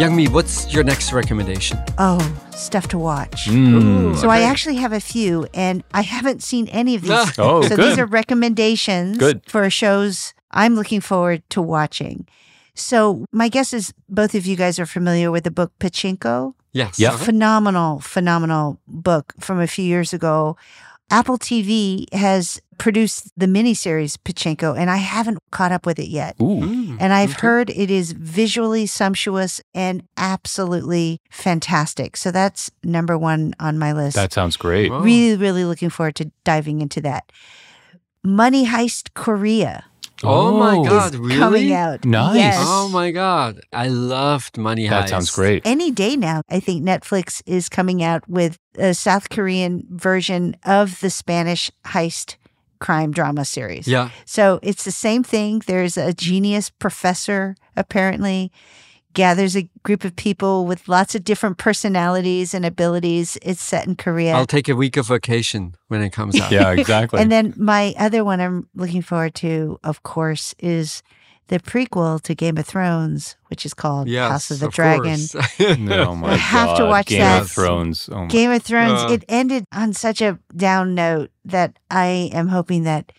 Speaker 3: Youngme, what's your next recommendation?
Speaker 5: Oh, stuff to watch.
Speaker 4: Mm.
Speaker 5: So I actually have a few, and I haven't seen any of these.
Speaker 3: Ah.
Speaker 4: Oh,
Speaker 5: so
Speaker 4: good.
Speaker 5: these are recommendations
Speaker 4: Good.
Speaker 5: for shows I'm looking forward to watching. So my guess is both of you guys are familiar with the book Pachinko.
Speaker 3: Yes.
Speaker 4: Yeah.
Speaker 3: Uh-huh.
Speaker 5: Phenomenal, phenomenal book from a few years ago. Apple TV has produced the miniseries Pachinko, and I haven't caught up with it yet.
Speaker 4: Ooh.
Speaker 3: Mm,
Speaker 5: And I've
Speaker 3: okay.
Speaker 5: heard it is visually sumptuous and absolutely fantastic. So that's number one on my list.
Speaker 4: That sounds great.
Speaker 3: Wow.
Speaker 5: really, really looking forward to diving into that. Money Heist Korea
Speaker 3: Oh my
Speaker 4: Oh.
Speaker 3: God, really?
Speaker 5: coming out.
Speaker 4: Nice.
Speaker 5: Yes.
Speaker 3: Oh my God. I loved Money Heist.
Speaker 4: That sounds great.
Speaker 5: Any day now, I think Netflix is coming out with a South Korean version of the Spanish heist crime drama series.
Speaker 3: Yeah.
Speaker 5: So it's the same thing. There's a genius professor, apparently, gathers a group of people with lots of different personalities and abilities. It's set in Korea.
Speaker 3: I'll take a week of vacation when it comes out.
Speaker 4: Yeah, exactly.
Speaker 5: and then my other one I'm looking forward to, of course, is the prequel to Game of Thrones, which is called
Speaker 3: Yes,
Speaker 5: House of the
Speaker 3: of
Speaker 5: Dragon.
Speaker 3: course.
Speaker 4: oh my
Speaker 5: I have to
Speaker 4: God.
Speaker 5: watch
Speaker 4: Game
Speaker 5: that.
Speaker 4: of Thrones. Oh my.
Speaker 5: Game of Thrones,
Speaker 3: Uh.
Speaker 5: it ended on such a down note that I am hoping that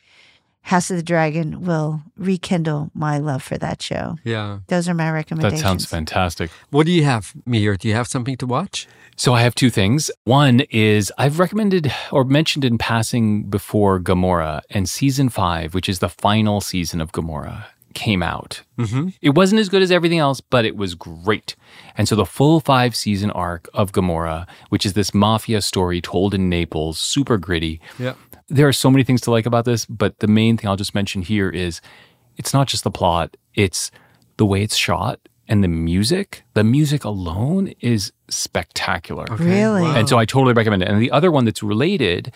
Speaker 5: House of the Dragon will rekindle my love for that show.
Speaker 3: yeah.
Speaker 5: Those are my recommendations.
Speaker 4: that sounds fantastic.
Speaker 3: What do you have, Mihir? Do you have something to watch?
Speaker 4: So I have two things. One is I've recommended or mentioned in passing before Gomorrah and season five, which is the final season of Gomorrah, came out.
Speaker 3: Mm-hmm.
Speaker 4: It wasn't as good as everything else, but it was great. And so the full five season arc of Gomorrah, which is this mafia story told in Naples, super gritty.
Speaker 3: Yeah.
Speaker 4: There are so many things to like about this, but the main thing I'll just mention here is it's not just the plot, it's the way it's shot and the music. The music alone is spectacular.
Speaker 5: Really?
Speaker 4: And so I totally recommend it. And the other one that's related,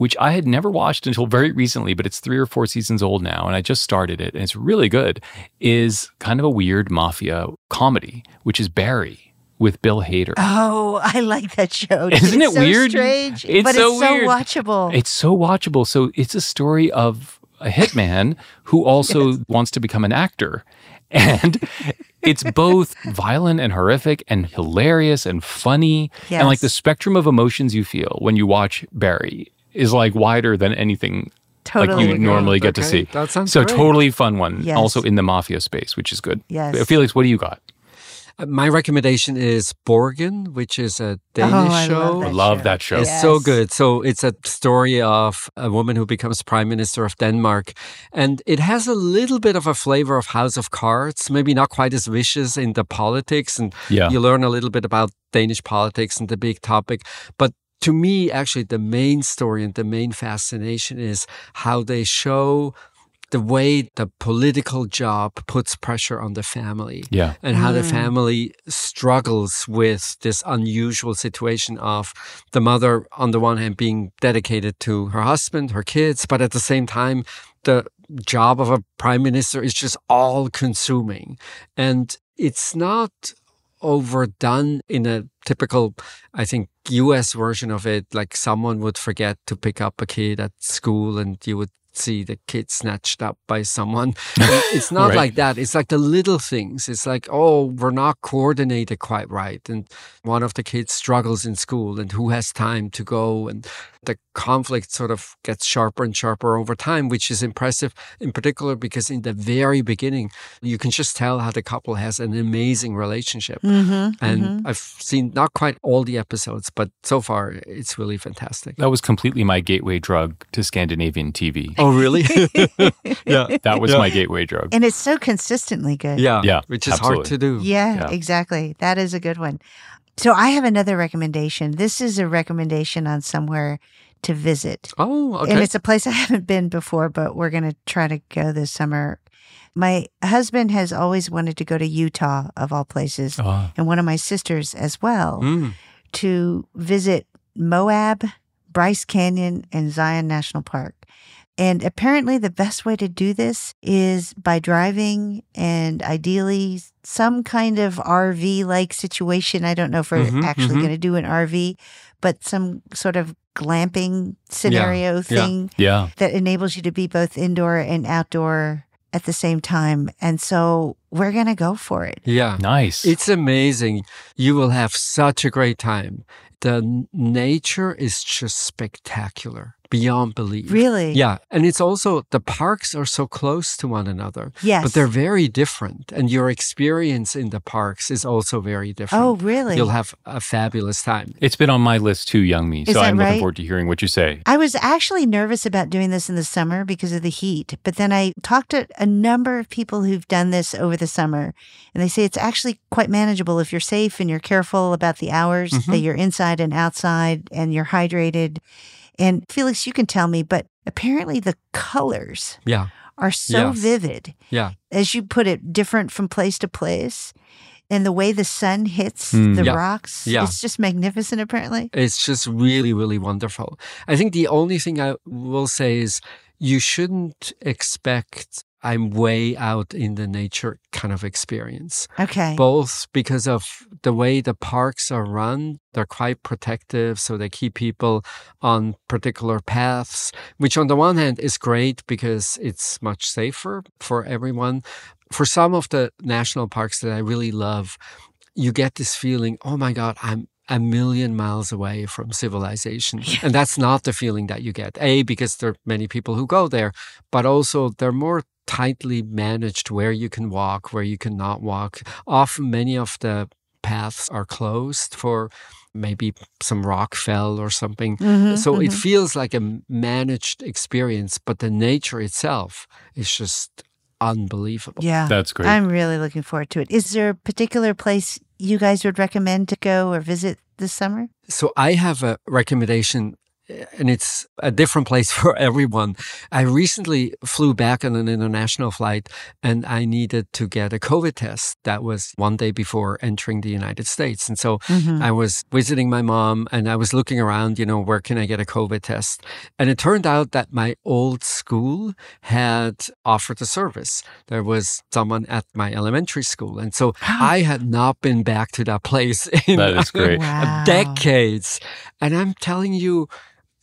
Speaker 4: which I had never watched until very recently, but it's three or four seasons old now, and I just started it, and it's really good, is kind of a weird mafia comedy, which is Barry with Bill Hader.
Speaker 5: Oh, I like that show.
Speaker 4: Isn't
Speaker 5: It's
Speaker 4: it
Speaker 5: so
Speaker 4: weird?
Speaker 5: Strange,
Speaker 4: It's
Speaker 5: but
Speaker 4: so
Speaker 5: it's so
Speaker 4: weird.
Speaker 5: watchable.
Speaker 4: It's so watchable. So it's a story of a hitman who also wants to become an actor. And it's both violent and horrific and hilarious and funny. And like the spectrum of emotions you feel when you watch Barry is like wider than anything
Speaker 5: totally
Speaker 4: like you
Speaker 5: agree.
Speaker 4: normally get to see.
Speaker 3: that sounds
Speaker 4: so
Speaker 3: great.
Speaker 4: totally fun one.
Speaker 5: Yes.
Speaker 4: Also in the mafia space, which is good.
Speaker 5: Yes.
Speaker 4: Felix, what do you got?
Speaker 3: Uh, My recommendation is Borgen, which is a Danish
Speaker 5: Oh, I
Speaker 3: show.
Speaker 5: love
Speaker 4: I
Speaker 5: that
Speaker 4: love
Speaker 5: show.
Speaker 4: that show.
Speaker 3: It's so good. So it's a story of a woman who becomes prime minister of Denmark. And it has a little bit of a flavor of House of Cards, maybe not quite as vicious in the politics. And
Speaker 4: Yeah.
Speaker 3: you learn a little bit about Danish politics and the big topic. But to me, actually, the main story and the main fascination is how they show the way the political job puts pressure on the family
Speaker 4: Yeah.
Speaker 3: and how the
Speaker 5: Mm.
Speaker 3: family struggles with this unusual situation of the mother, on the one hand, being dedicated to her husband, her kids, but at the same time, the job of a prime minister is just all consuming. And it's not overdone in a typical, I think, US version of it. Like someone would forget to pick up a kid at school and you would see the kid snatched up by someone. it's not
Speaker 4: Right.
Speaker 3: like that. It's like the little things. It's like, oh, we're not coordinated quite right. And one of the kids struggles in school and who has time to go. And the conflict sort of gets sharper and sharper over time, which is impressive in particular because in the very beginning, you can just tell how the couple has an amazing relationship.
Speaker 5: Mhm,
Speaker 3: And
Speaker 5: mhm.
Speaker 3: I've seen not quite all the episodes, but so far it's really fantastic.
Speaker 4: That was completely my gateway drug to Scandinavian TV.
Speaker 3: Oh, really? yeah.
Speaker 4: That was
Speaker 3: Yeah.
Speaker 4: my gateway drug.
Speaker 5: and it's so consistently good.
Speaker 3: Yeah.
Speaker 4: Yeah,
Speaker 3: Which is hard to do.
Speaker 5: Yeah,
Speaker 4: Yeah.
Speaker 5: exactly. That is a good one. So I have another recommendation. This is a recommendation on somewhere to visit.
Speaker 3: Oh, okay.
Speaker 5: And it's a place I haven't been before, but we're going to try to go this summer. My husband has always wanted to go to Utah, of all places,
Speaker 4: Oh,
Speaker 5: and one of my sisters as well,
Speaker 3: Mm.
Speaker 5: to visit Moab, Bryce Canyon, and Zion National Park. And apparently, the best way to do this is by driving and ideally some kind of RV like situation. I don't know if we're
Speaker 3: Mhm,
Speaker 5: actually
Speaker 3: mhm.
Speaker 5: going to do an RV, but some sort of glamping scenario
Speaker 3: yeah.
Speaker 5: thing
Speaker 4: yeah.
Speaker 5: that enables you to be both indoor and outdoor at the same time. And so we're going to go for it.
Speaker 3: Yeah.
Speaker 4: Nice.
Speaker 3: It's amazing. You will have such a great time. The nature is just spectacular, beyond belief.
Speaker 5: Really?
Speaker 3: Yeah. And it's also, the parks are so close to one another,
Speaker 5: Yes.
Speaker 3: but they're very different. And your experience in the parks is also very different.
Speaker 5: Oh, really?
Speaker 3: You'll have a fabulous time.
Speaker 4: it's been on my list too, Youngme.
Speaker 5: Is
Speaker 4: So
Speaker 5: that
Speaker 4: I'm
Speaker 5: right?
Speaker 4: looking forward to hearing what you say.
Speaker 5: I was actually nervous about doing this in the summer because of the heat, but then I talked to a number of people who've done this over the summer, and they say it's actually quite manageable if you're safe and you're careful about the hours
Speaker 3: Mhm.
Speaker 5: that you're inside and outside and you're hydrated. And Felix, you can tell me, but apparently the colors
Speaker 3: Yeah.
Speaker 5: are so
Speaker 3: Yes.
Speaker 5: vivid.
Speaker 3: Yeah.
Speaker 5: As you put it, different from place to place. And the way the sun hits
Speaker 4: Hmm.
Speaker 5: the
Speaker 3: Yeah.
Speaker 5: rocks,
Speaker 3: Yeah.
Speaker 5: it's just magnificent, apparently.
Speaker 3: It's just really, really wonderful. I think the only thing I will say is you shouldn't expect I'm way out in the nature kind of experience.
Speaker 5: Okay.
Speaker 3: Both because of the way the parks are run, they're quite protective, so they keep people on particular paths, which on the one hand is great because it's much safer for everyone. For some of the national parks that I really love, you get this feeling, oh my God, I'm a million miles away from civilization. And that's not the feeling that you get. A, because there are many people who go there, but also they're more tightly managed where you can walk, where you cannot walk. Often many of the paths are closed for maybe some rock fell or something.
Speaker 5: Mhm,
Speaker 3: So it
Speaker 5: mhm.
Speaker 3: feels like a managed experience, but the nature itself is just unbelievable.
Speaker 5: Yeah.
Speaker 4: That's great.
Speaker 5: I'm really looking forward to it. Is there a particular place you guys would recommend to go or visit this summer?
Speaker 3: So I have a recommendation, and it's a different place for everyone. I recently flew back on an international flight and I needed to get a COVID test. That was one day before entering the United States. And so
Speaker 5: Mhm.
Speaker 3: I was visiting my mom and I was looking around, you know, where can I get a COVID test? And it turned out that my old school had offered the service. There was someone at my elementary school. And so I had not been back to that place in
Speaker 4: That is great.
Speaker 5: Wow.
Speaker 3: decades. And I'm telling you,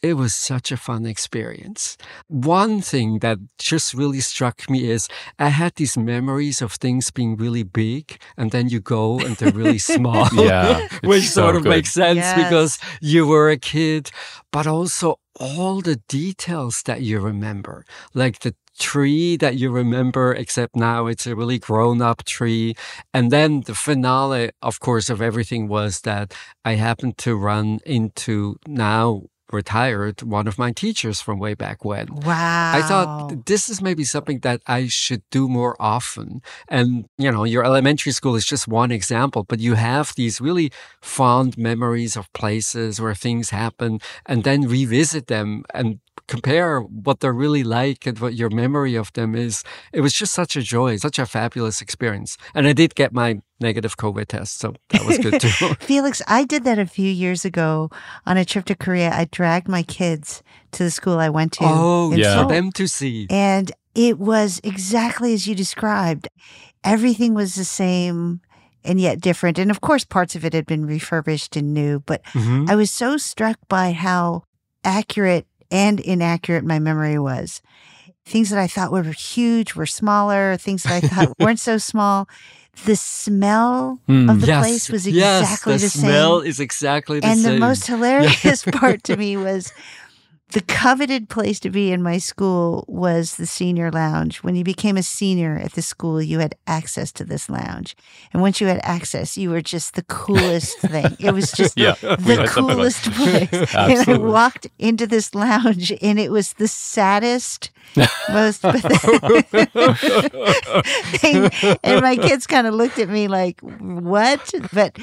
Speaker 3: it was such a fun experience. One thing that just really struck me is I had these memories of things being really big, and then you go and they're really small.
Speaker 4: Yeah, it's
Speaker 3: which
Speaker 4: so
Speaker 3: sort of
Speaker 4: good.
Speaker 3: makes sense
Speaker 5: Yes.
Speaker 3: because you were a kid, but also all the details that you remember, like the tree that you remember, except now it's a really grown up tree. And then the finale, of course, of everything was that I happened to run into now retired one of my teachers from way back when.
Speaker 5: Wow.
Speaker 3: I thought this is maybe something that I should do more often. And, you know, your elementary school is just one example, but you have these really fond memories of places where things happen and then revisit them and compare what they're really like and what your memory of them is. It was just such a joy, such a fabulous experience. And I did get my negative COVID test, so that was good too.
Speaker 5: Felix, I did that a few years ago on a trip to Korea. I dragged my kids to the school I went to.
Speaker 3: oh,
Speaker 4: yeah.
Speaker 3: for them to see.
Speaker 5: And it was exactly as you described. Everything was the same and yet different. And of course, parts of it had been refurbished and new, but
Speaker 3: Mhm.
Speaker 5: I was so struck by how accurate and inaccurate my memory was. Things that I thought were huge were smaller, things that I thought weren't so small. The smell
Speaker 4: Hmm.
Speaker 5: of the
Speaker 3: yes,
Speaker 5: place was
Speaker 3: yes,
Speaker 5: exactly
Speaker 3: the,
Speaker 5: the,
Speaker 3: smell
Speaker 5: same.
Speaker 3: is exactly the
Speaker 5: and
Speaker 3: same.
Speaker 5: the most hilarious part to me was the coveted place to be in my school was the senior lounge. When you became a senior at the school, you had access to this lounge. And once you had access, you were just the coolest thing. It was just
Speaker 4: Yeah,
Speaker 5: the
Speaker 4: like-
Speaker 5: coolest place. and I walked into this lounge and it was the saddest, most pathetic thing. And my kids kind of looked at me like, what? But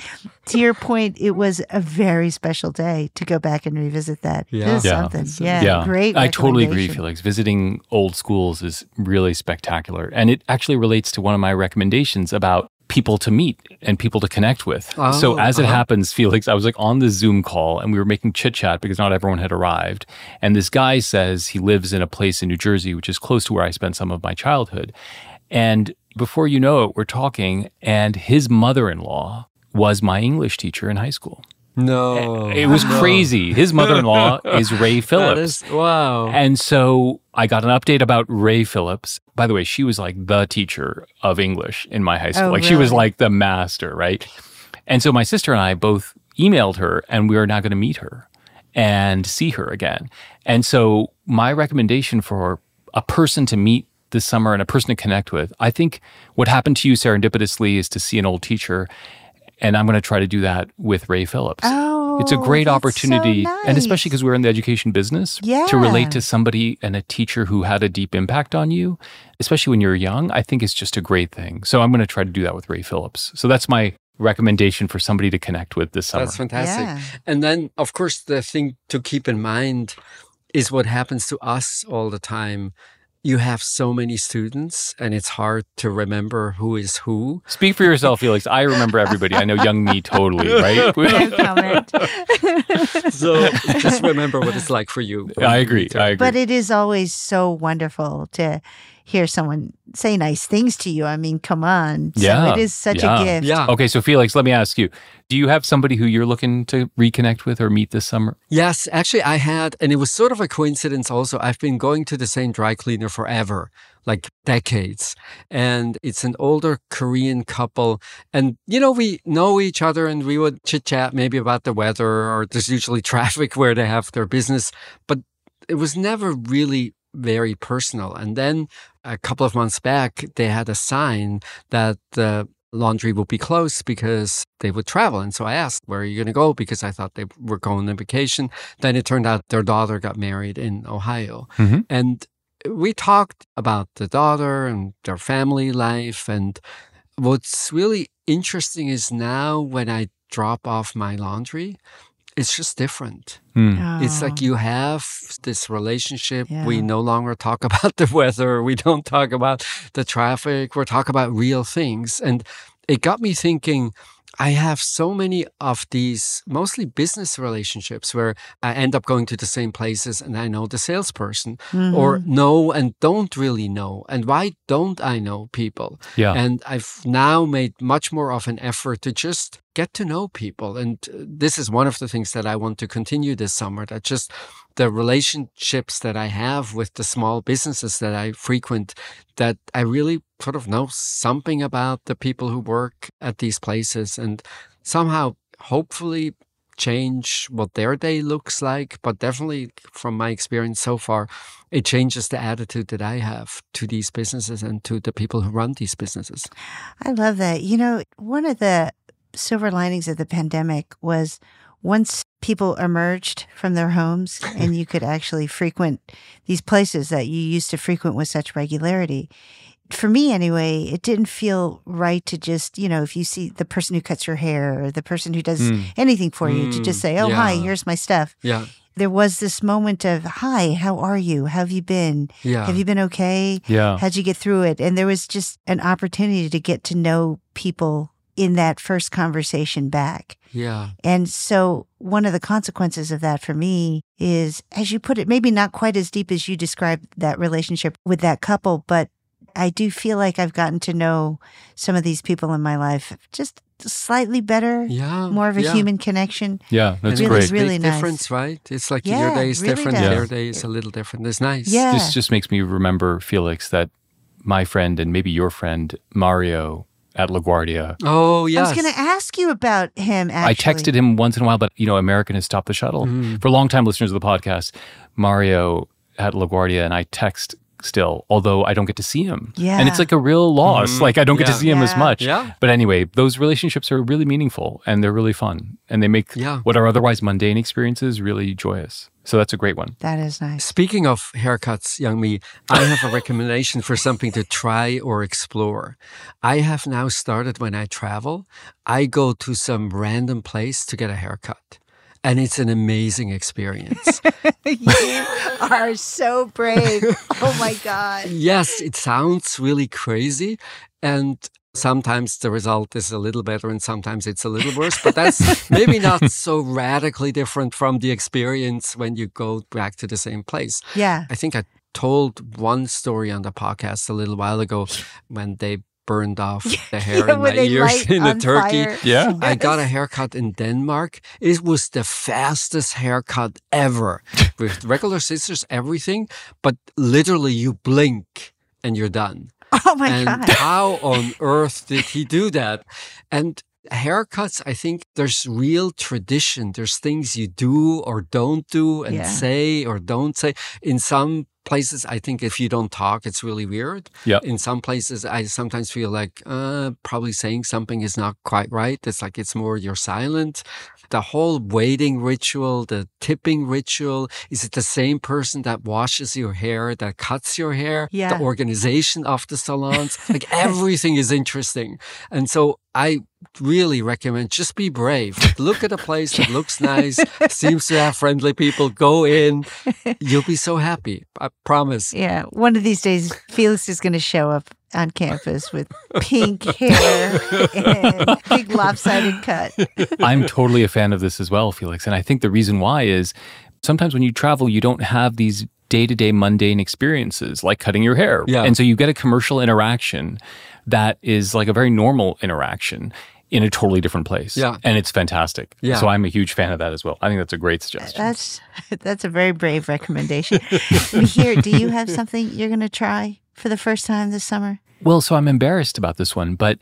Speaker 5: to your point, it was a very special day to go back and revisit that.
Speaker 3: Yeah.
Speaker 5: It was
Speaker 4: Yeah.
Speaker 5: something. Yeah, great.
Speaker 4: I totally agree. Felix. Visiting old schools is really spectacular. And it actually relates to one of my recommendations about people to meet and people to connect with. so
Speaker 3: Oh,
Speaker 4: as it
Speaker 3: uh-huh.
Speaker 4: happens, Felix, I was like on the Zoom call and we were making chit chat because not everyone had arrived. And this guy says he lives in a place in New Jersey, which is close to where I spent some of my childhood. And before you know it, we're talking, and his mother in law was my English teacher in high school.
Speaker 3: No.
Speaker 4: It was
Speaker 3: No.
Speaker 4: crazy. His mother in law is Ray Phillips.
Speaker 3: is, wow.
Speaker 4: And so I got an update about Ray Phillips. By the way, she was like the teacher of English in my high school.
Speaker 5: Oh,
Speaker 4: like she was like the master, right? And so my sister and I both emailed her and we are now going to meet her and see her again. And so my recommendation for a person to meet this summer and a person to connect with, I think what happened to you serendipitously is to see an old teacher. And I'm going to try to do that with Ray Phillips.
Speaker 5: Oh,
Speaker 4: it's a great
Speaker 5: that's so
Speaker 4: opportunity. And especially because we're in the education business, to relate to somebody and a teacher who had a deep impact on you, especially when you're young, I think it's just a great thing. So I'm going to try to do that with Ray Phillips. So that's my recommendation for somebody to connect with this summer.
Speaker 3: That's fantastic.
Speaker 5: Yeah.
Speaker 3: And then, of course, the thing to keep in mind is what happens to us all the time. You have so many students, and it's hard to remember who is who.
Speaker 4: Speak for yourself, Felix. I remember everybody. I know Youngme totally, right?
Speaker 5: No comment.
Speaker 3: So just remember what it's like for you.
Speaker 4: I agree. I agree.
Speaker 5: But it is always so wonderful to hear someone say nice things to you. I mean, come on. So
Speaker 4: Yeah,
Speaker 5: it is such
Speaker 4: yeah.
Speaker 5: a gift.
Speaker 3: Yeah.
Speaker 4: okay, so Felix, let me ask you: Do you have somebody who you're looking to reconnect with or meet this summer?
Speaker 3: Yes, actually, I had, and it was sort of a coincidence also. I've been going to the same dry cleaner forever, like decades. And it's an older Korean couple. And, you know, we know each other and we would chit chat maybe about the weather or there's usually traffic where they have their business. But it was never really very personal. And then a couple of months back, they had a sign that the laundry would be closed because they would travel. And so I asked, where are you going to go? Because I thought they were going on vacation. Then it turned out their daughter got married in Ohio.
Speaker 4: Mhm.
Speaker 3: And we talked about the daughter and their family life. And what's really interesting is now when I drop off my laundry, it's just different.
Speaker 4: Hmm.
Speaker 3: It's like
Speaker 5: Oh.
Speaker 3: you have this relationship.
Speaker 5: Yeah.
Speaker 3: We no longer talk about the weather. We don't talk about the traffic. We're talking about real things. And it got me thinking I have so many of these mostly business relationships where I end up going to the same places and I know the salesperson or
Speaker 5: Mhm.
Speaker 3: know and don't really know. And why don't I know people?
Speaker 4: Yeah.
Speaker 3: And I've now made much more of an effort to just get to know people. And uh, this is one of the things that I want to continue this summer that just the relationships that I have with the small businesses that I frequent, that I really sort of know something about the people who work at these places and somehow, hopefully, change what their day looks like. But definitely, from my experience so far, it changes the attitude that I have to these businesses and to the people who run these businesses.
Speaker 5: I love that. You know, one of the silver linings of the pandemic was once people emerged from their homes and you could actually frequent these places that you used to frequent with such regularity. For me, anyway, it didn't feel right to just, you know, if you see the person who cuts your hair or the person who does
Speaker 4: Mm.
Speaker 5: anything for you, to just
Speaker 3: Mm,
Speaker 5: say, oh, hi, here's my stuff.
Speaker 3: Yeah.
Speaker 5: There was this moment of, hi, how are you? How have you been?
Speaker 3: Yeah.
Speaker 5: Have you been okay?
Speaker 4: Yeah.
Speaker 5: How'd you get through it? And there was just an opportunity to get to know people in that first conversation back.
Speaker 3: yeah.
Speaker 5: And so one of the consequences of that for me is, as you put it, maybe not quite as deep as you described that relationship with that couple, but I do feel like I've gotten to know some of these people in my life just slightly better,
Speaker 3: Yeah.
Speaker 5: more of a
Speaker 3: yeah.
Speaker 5: human connection.
Speaker 4: Yeah, that's
Speaker 5: really,
Speaker 3: it's
Speaker 4: great.
Speaker 5: really
Speaker 3: big
Speaker 5: nice.
Speaker 3: difference, right? It's like
Speaker 5: Yeah,
Speaker 3: your day is
Speaker 5: really
Speaker 3: different,
Speaker 4: does.
Speaker 3: their day is a little different. It's nice.
Speaker 5: Yeah.
Speaker 4: This just makes me remember, Felix, that my friend and maybe your friend Mario at LaGuardia.
Speaker 3: Oh, yes.
Speaker 5: I was going to ask you about him, actually.
Speaker 4: I texted him once in a while, but you know, American has stopped the shuttle.
Speaker 3: Mm.
Speaker 4: For long time listeners of the podcast, Mario at LaGuardia and I text still, although I don't get to see him.
Speaker 5: Yeah.
Speaker 4: And it's like a real loss.
Speaker 3: Mhm.
Speaker 4: Like I don't get to see him as much.
Speaker 3: Yeah.
Speaker 4: But anyway, those relationships are really meaningful and they're really fun. And they make
Speaker 3: Yeah.
Speaker 4: what are otherwise mundane experiences really joyous. So that's a great one.
Speaker 5: That is nice.
Speaker 3: Speaking of haircuts, Youngme, I have a recommendation for something to try or explore. I have now started when I travel, I go to some random place to get a haircut. And it's an amazing experience.
Speaker 5: you are so brave. Oh my God.
Speaker 3: yes, it sounds really crazy. And sometimes the result is a little better and sometimes it's a little worse. But that's maybe not so radically different from the experience when you go back to the same place.
Speaker 5: Yeah.
Speaker 3: I think I told one story on the podcast a little while ago when they burned off the hair in my ears in a
Speaker 5: on
Speaker 3: turkey.
Speaker 5: fire.
Speaker 4: Yeah.
Speaker 3: I got a haircut in Denmark. It was the fastest haircut ever with regular scissors, everything, but literally you blink and you're done.
Speaker 5: Oh my
Speaker 3: and
Speaker 5: God.
Speaker 3: how on earth did he do that? And haircuts, I think there's real tradition. There's things you do or don't do and
Speaker 5: Yeah.
Speaker 3: say or don't say. In some places, I think if you don't talk, it's really weird.
Speaker 4: Yeah.
Speaker 3: In some places, I sometimes feel like uh, probably saying something is not quite right. It's like it's more you're silent. The whole waiting ritual, the tipping ritual, is it the same person that washes your hair, that cuts your hair?
Speaker 5: Yeah.
Speaker 3: The organization of the salons, like everything is interesting. And so I really recommend just be brave. Look at a place that looks nice, seems to have friendly people. Go in. You'll be so happy. I promise.
Speaker 5: Yeah. One of these days, Felix is going to show up on campus with pink hair and big lopsided cut.
Speaker 4: I'm totally a fan of this as well, Felix. And I think the reason why is sometimes when you travel, you don't have these day to day mundane experiences like cutting your hair.
Speaker 3: Yeah.
Speaker 4: And so you get a commercial interaction that is like a very normal interaction in a totally different place.
Speaker 3: Yeah.
Speaker 4: And it's fantastic.
Speaker 3: Yeah.
Speaker 4: So I'm a huge fan of that as well. I think that's a great suggestion.
Speaker 5: That's that's a very brave recommendation. Here, do you have something you're going to try for the first time this summer?
Speaker 4: Well, so I'm embarrassed about this one, but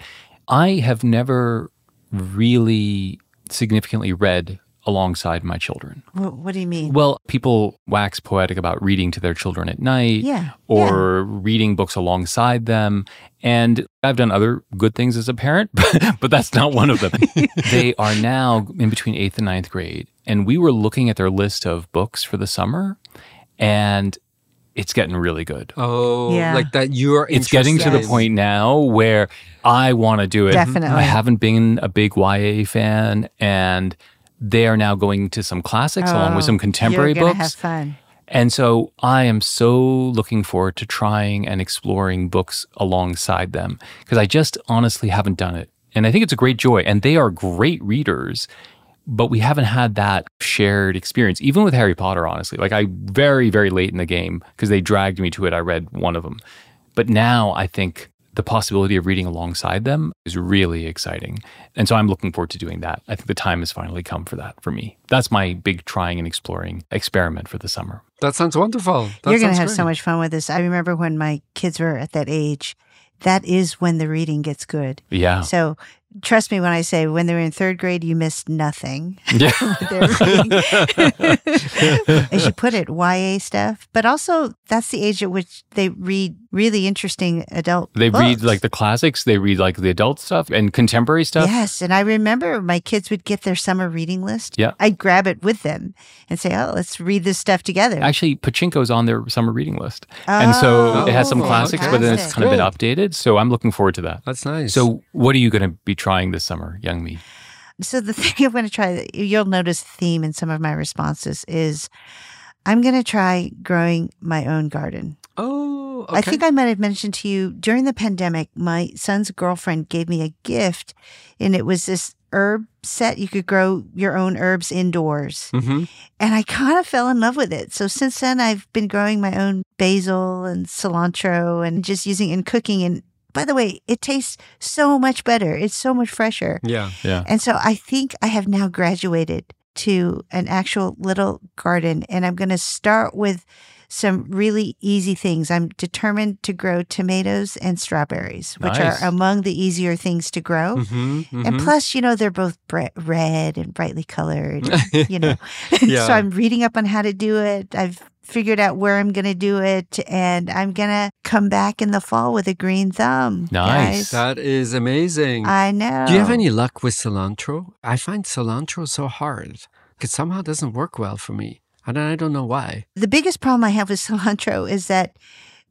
Speaker 4: I have never really significantly read alongside my children.
Speaker 5: What, what do you mean?
Speaker 4: Well, people wax poetic about reading to their children at night
Speaker 5: Yeah,
Speaker 4: or reading books alongside them. And I've done other good things as a parent, but that's not one of them. they are now in between eighth and ninth grade. And we were looking at their list of books for the summer, and it's getting really good.
Speaker 3: Oh,
Speaker 5: Yeah.
Speaker 3: like that you're
Speaker 4: It's getting to the point now where I want to do it.
Speaker 5: Definitely.
Speaker 4: I haven't been a big YA fan, and they are now going to some classics along with
Speaker 5: Oh,
Speaker 4: some contemporary
Speaker 5: you're
Speaker 4: books.
Speaker 5: have fun.
Speaker 4: And so I am so looking forward to trying and exploring books alongside them because I just honestly haven't done it. And I think it's a great joy. And they are great readers, but we haven't had that shared experience, even with Harry Potter, honestly. Like I very, very late in the game because they dragged me to it. I read one of them. But now I think the possibility of reading alongside them is really exciting. And so I'm looking forward to doing that. I think the time has finally come for that for me. That's my big trying and exploring experiment for the summer.
Speaker 3: That sounds wonderful. That
Speaker 5: You're going to have
Speaker 3: great.
Speaker 5: so much fun with this. I remember when my kids were at that age, that is when the reading gets good.
Speaker 4: Yeah.
Speaker 5: So trust me when I say when they're in third grade, you missed nothing.
Speaker 4: Yeah.
Speaker 5: They're reading, as you put it, YA stuff. But also, that's the age at which they read really interesting adult.
Speaker 4: They read like the classics, they read like the adult stuff and contemporary stuff.
Speaker 5: Yes, and I remember my kids would get their summer reading list.
Speaker 4: Yeah.
Speaker 5: I'd grab it with them and say, "Oh, let's read this stuff together."
Speaker 4: Actually, Pachinko's on their summer reading list. and so oh, it has some
Speaker 3: Oh,
Speaker 4: classics, but then it's
Speaker 5: fantastic.
Speaker 4: kind of been updated. So I'm looking forward to that.
Speaker 3: That's nice.
Speaker 4: So, what are you going to be trying this summer, Youngme?
Speaker 5: So the thing I'm going to try, you'll notice a theme in some of my responses is I'm going to try growing my own garden.
Speaker 3: Oh, okay.
Speaker 5: I think I might have mentioned to you during the pandemic, my son's girlfriend gave me a gift and it was this herb set. You could grow your own herbs indoors.
Speaker 3: hmm
Speaker 5: And I kind of fell in love with it. So since then, I've been growing my own basil and cilantro and just using and cooking. And by the way, it tastes so much better. It's so much fresher.
Speaker 3: Yeah.
Speaker 4: Yeah.
Speaker 5: And so I think I have now graduated to an actual little garden and I'm going to start with some really easy things. I'm determined to grow tomatoes and strawberries, which
Speaker 4: Nice.
Speaker 5: are among the easier things to grow.
Speaker 3: hmm
Speaker 5: And plus, you know, they're both bre- red and brightly colored, you know.
Speaker 3: Yeah.
Speaker 5: so I'm reading up on how to do it. I've figured out where I'm going to do it, and I'm going to come back in the fall with a green thumb.
Speaker 4: Nice.
Speaker 5: guys.
Speaker 3: That is amazing.
Speaker 5: I know.
Speaker 3: Do you have any luck with cilantro? I find cilantro so hard. It somehow doesn't work well for me. And I don't know why.
Speaker 5: The biggest problem I have with cilantro is that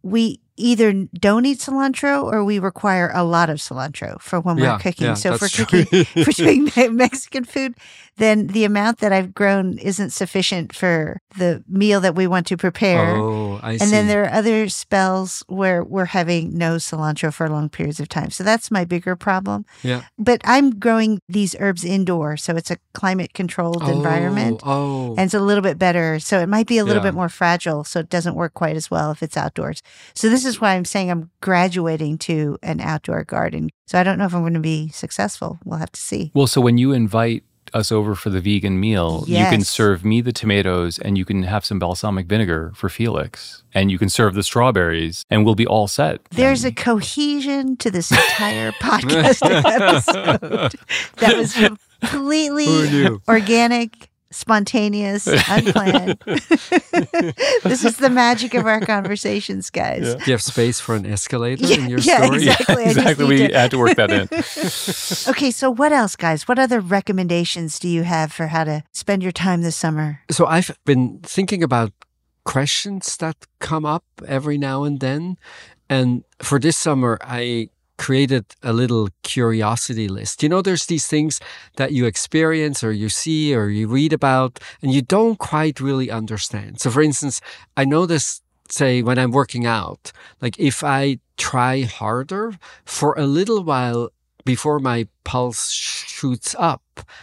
Speaker 5: we either don't eat cilantro or we require a lot of cilantro for when
Speaker 3: Yeah,
Speaker 5: we're cooking.
Speaker 3: yeah,
Speaker 5: so for cooking for doing Mexican food, then the amount that I've grown isn't sufficient for the meal that we want to prepare.
Speaker 3: Oh, I see.
Speaker 5: and then there are other spells where we're having no cilantro for long periods of time. So that's my bigger problem.
Speaker 3: yeah.
Speaker 5: But I'm growing these herbs indoor, so it's a climate controlled oh, environment.
Speaker 3: Oh,
Speaker 5: And it's a little bit better. So it might be a little
Speaker 3: Yeah.
Speaker 5: bit more fragile. So it doesn't work quite as well if it's outdoors. So this is why I'm saying I'm graduating to an outdoor garden. So I don't know if I'm going to be successful. We'll have to see.
Speaker 4: Well, so when you invite us over for the vegan meal, you can serve me the tomatoes and you can have some balsamic vinegar for Felix. And you can serve the strawberries and we'll be all set.
Speaker 5: There's a cohesion to this entire podcast episode that was completely organic, spontaneous, unplanned. this is the magic of our conversations, guys.
Speaker 3: do you have space for an escalator
Speaker 5: Yeah,
Speaker 3: in your
Speaker 5: yeah,
Speaker 3: story?
Speaker 5: exactly. I just
Speaker 4: exactly. We
Speaker 5: to-
Speaker 4: had to work that in.
Speaker 5: Okay, so what else, guys? What other recommendations do you have for how to spend your time this summer?
Speaker 3: So I've been thinking about questions that come up every now and then. And for this summer, I created a little curiosity list. You know, there's these things that you experience or you see or you read about and you don't quite really understand. So for instance, I noticed say when I'm working out, like if I try harder for a little while before my pulse shoots up,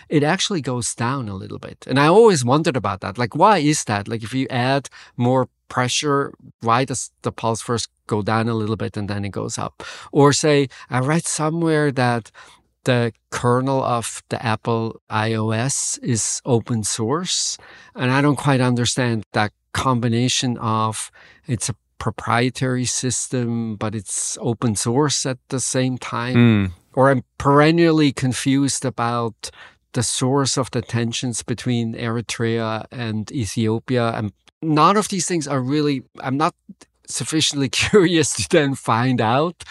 Speaker 3: it actually goes down a little bit. And I always wondered about that. Like, why is that? Like, if you add more pressure, why does the pulse first go down a little bit and then it goes up? Or say, I read somewhere that the kernel of the Apple iOS is open source. And I don't quite understand that combination of it's a proprietary system, but it's open source at the same time
Speaker 4: Mm.
Speaker 3: Or I'm perennially confused about the source of the tensions between Eritrea and Ethiopia. And none of these things are really, I'm not sufficiently curious to then find out,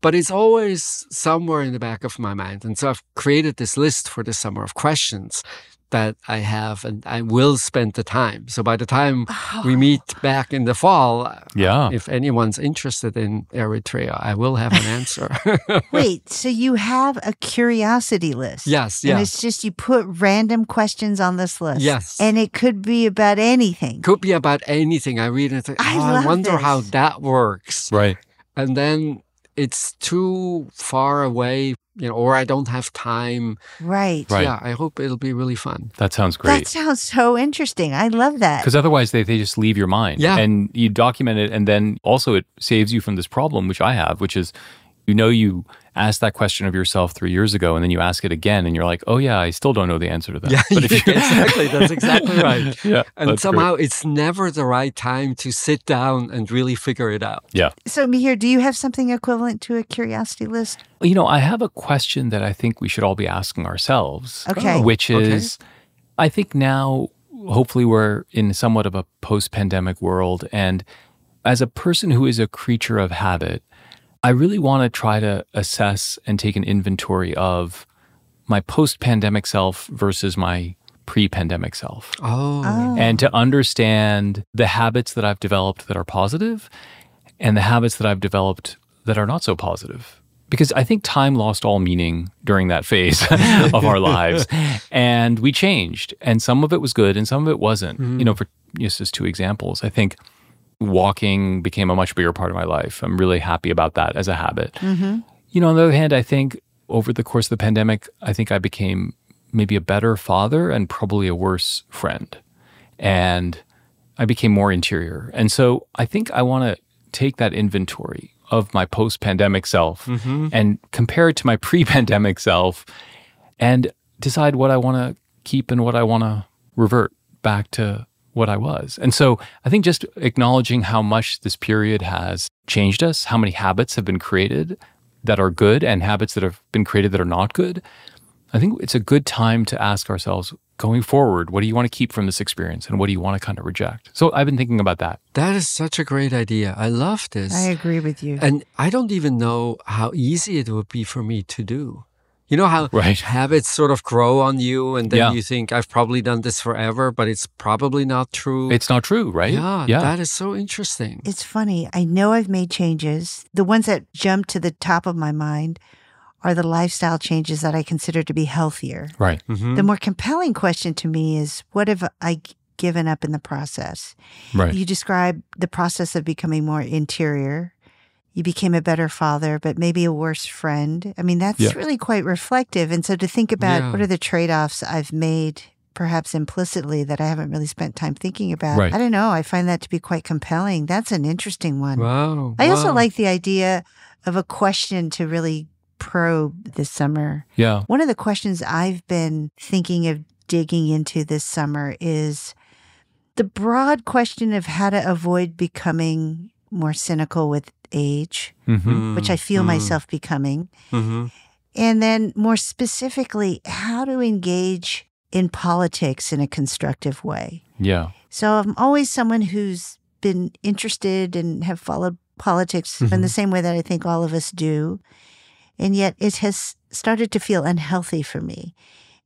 Speaker 3: but it's always somewhere in the back of my mind. And so I've created this list for the summer of questions that I have and I will spend the time. So by the time we meet back in the fall,
Speaker 4: Yeah.
Speaker 3: if anyone's interested in Eritrea, I will have an answer.
Speaker 5: Wait, so you have a curiosity list?
Speaker 3: Yes,
Speaker 5: yes.
Speaker 3: And
Speaker 5: it's just you put random questions on this list.
Speaker 3: Yes.
Speaker 5: And it could be about anything.
Speaker 3: Could be about anything. I read it and think,
Speaker 5: I
Speaker 3: oh, I
Speaker 5: love
Speaker 3: wonder how that works.
Speaker 4: Right.
Speaker 3: And then it's too far away, you know, or I don't have time.
Speaker 5: Right.
Speaker 4: Right.
Speaker 3: Yeah, I hope it'll be really fun.
Speaker 4: That sounds great.
Speaker 5: That sounds so interesting. I love that.
Speaker 4: Because otherwise, they, they just leave your mind.
Speaker 3: Yeah.
Speaker 4: And you document it. And then also, it saves you from this problem, which I have, which is you know, you asked that question of yourself three years ago, and then you ask it again, and you're like, oh, yeah, I still don't know the answer to that.
Speaker 3: Yeah,
Speaker 4: But if you-
Speaker 3: exactly. That's exactly right.
Speaker 4: yeah.
Speaker 3: And somehow
Speaker 4: great.
Speaker 3: it's never the right time to sit down and really figure it out.
Speaker 4: Yeah.
Speaker 5: so, Mihir, do you have something equivalent to a curiosity list?
Speaker 4: You know, I have a question that I think we should all be asking ourselves.
Speaker 5: Okay.
Speaker 4: Uh, which
Speaker 3: Okay.
Speaker 4: is, I think now, hopefully, we're in somewhat of a post pandemic world. And as a person who is a creature of habit, I really want to try to assess and take an inventory of my post pandemic self versus my pre pandemic self
Speaker 3: Oh.
Speaker 4: and to understand the habits that I've developed that are positive and the habits that I've developed that are not so positive. Because I think time lost all meaning during that phase of our lives. And we changed. And some of it was good and some of it wasn't. Mm-hmm. You know, for just as two examples, I think walking became a much bigger part of my life. I'm really happy about that as a habit. Mm-hmm. You know, on the other hand, I think over the course of the pandemic, I think I became maybe a better father and probably a worse friend. And I became more interior. And so I think I want to take that inventory of my post pandemic self mm-hmm. and compare it to my pre pandemic self and decide what I want to keep and what I want to revert back to what I was. And so I think just acknowledging how much this period has changed us, how many habits have been created that are good and habits that have been created that are not good. I think it's a good time to ask ourselves going forward, what do you want to keep from this experience and what do you want to kind of reject? So I've been thinking about that.
Speaker 3: That is such a great idea. I love this.
Speaker 5: I agree with you.
Speaker 3: And I don't even know how easy it would be for me to do. You know how
Speaker 4: Right.
Speaker 3: habits sort of grow on you, and then
Speaker 4: Yeah.
Speaker 3: you think, I've probably done this forever, but it's probably not true.
Speaker 4: It's not true, right?
Speaker 3: yeah,
Speaker 4: Yeah.
Speaker 3: that is so interesting.
Speaker 5: It's funny. I know I've made changes. The ones that jump to the top of my mind are the lifestyle changes that I consider to be healthier.
Speaker 4: right.
Speaker 3: Mhm.
Speaker 5: The more compelling question to me is what have I given up in the process?
Speaker 4: Right.
Speaker 5: You describe the process of becoming more interior. You became a better father, but maybe a worse friend. I mean, that's
Speaker 4: Yeah.
Speaker 5: really quite reflective. And so to think about
Speaker 3: Yeah.
Speaker 5: what are the trade offs I've made, perhaps implicitly, that I haven't really spent time thinking about,
Speaker 4: Right.
Speaker 5: I don't know. I find that to be quite compelling. That's an interesting one.
Speaker 3: Wow.
Speaker 5: I also like the idea of a question to really probe this summer.
Speaker 4: Yeah.
Speaker 5: One of the questions I've been thinking of digging into this summer is the broad question of how to avoid becoming more cynical with age,
Speaker 4: hmm
Speaker 5: which I feel
Speaker 3: Mm.
Speaker 5: myself becoming.
Speaker 3: Mhm.
Speaker 5: And then more specifically, how to engage in politics in a constructive way.
Speaker 4: Yeah.
Speaker 5: So I'm always someone who's been interested and have followed politics in the same way that I think all of us do. And yet it has started to feel unhealthy for me.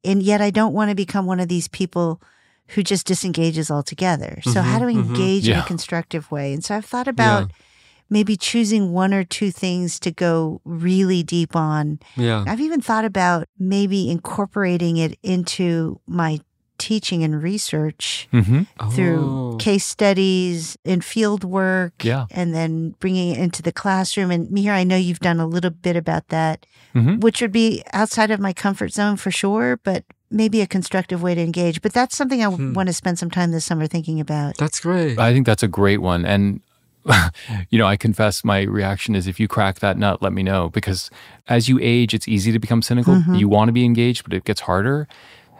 Speaker 5: And yet I don't want to become one of these people who just disengages altogether. So how to
Speaker 3: mhm.
Speaker 5: engage in a constructive way. And so I've thought about maybe choosing one or two things to go really deep on
Speaker 3: Yeah.
Speaker 5: I've even thought about maybe incorporating it into my teaching and research
Speaker 4: hmm
Speaker 5: through
Speaker 3: Oh.
Speaker 5: case studies and field work
Speaker 4: Yeah.
Speaker 5: and then bringing it into the classroom and Mihir, I know you've done a little bit about that
Speaker 4: Mhm.
Speaker 5: which would be outside of my comfort zone for sure but maybe a constructive way to engage but that's something I
Speaker 3: Hmm.
Speaker 5: want to spend some time this summer thinking about
Speaker 3: That's great.
Speaker 4: I think that's a great one. And, you know, I confess my reaction is if you crack that nut, let me know. Because as you age, it's easy to become cynical.
Speaker 5: Mm-hmm.
Speaker 4: You want to be engaged, but it gets harder.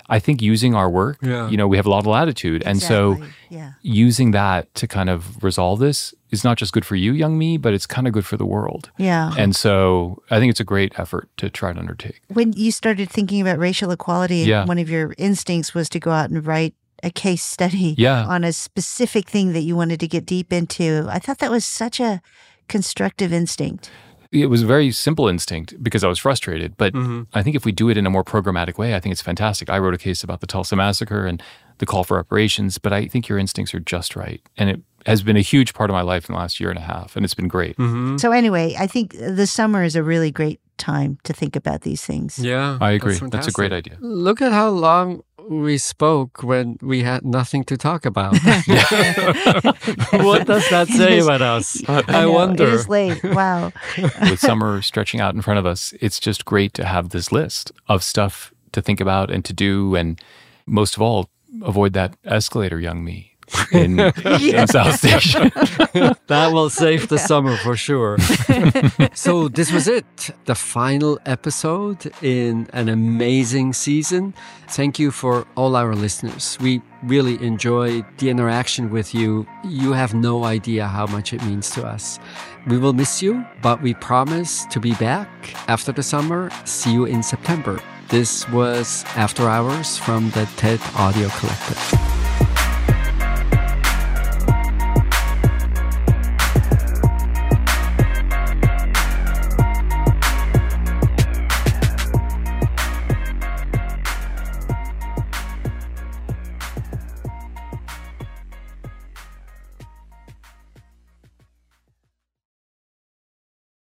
Speaker 4: I think using our work,
Speaker 3: Yeah.
Speaker 4: you know, we have a lot of latitude. And so
Speaker 5: yeah
Speaker 4: using that to kind of resolve this is not just good for you, Youngme, but it's kind of good for the world.
Speaker 5: yeah
Speaker 4: And so I think it's a great effort to try to undertake.
Speaker 5: when you started thinking about racial equality,
Speaker 4: Yeah.
Speaker 5: one of your instincts was to go out and write a case study
Speaker 4: Yeah.
Speaker 5: on a specific thing that you wanted to get deep into. I thought that was such a constructive instinct.
Speaker 4: It was a very simple instinct because I was frustrated. But
Speaker 3: Mm-hmm.
Speaker 4: I think if we do it in a more programmatic way, I think it's fantastic. I wrote a case about the Tulsa massacre and the call for reparations, but I think your instincts are just right. And it has been a huge part of my life in the last year and a half, and it's been great.
Speaker 3: Mhm.
Speaker 5: So anyway, I think the summer is a really great time to think about these things.
Speaker 3: Yeah.
Speaker 4: I agree. That's, a great idea.
Speaker 3: Look at how long we spoke when we had nothing to talk about. what does that say about us? I,
Speaker 5: know,
Speaker 3: wonder.
Speaker 5: It is late. Wow.
Speaker 4: With summer stretching out in front of us, it's just great to have this list of stuff to think about and to do. And most of all, avoid that escalator, Youngme. In, in South Station.
Speaker 3: that will save the summer for sure. so, this was it. The final episode in an amazing season. Thank you for all our listeners. We really enjoy the interaction with you. You have no idea how much it means to us. We will miss you, but we promise to be back after the summer. See you in September. This was After Hours from the TED Audio Collective.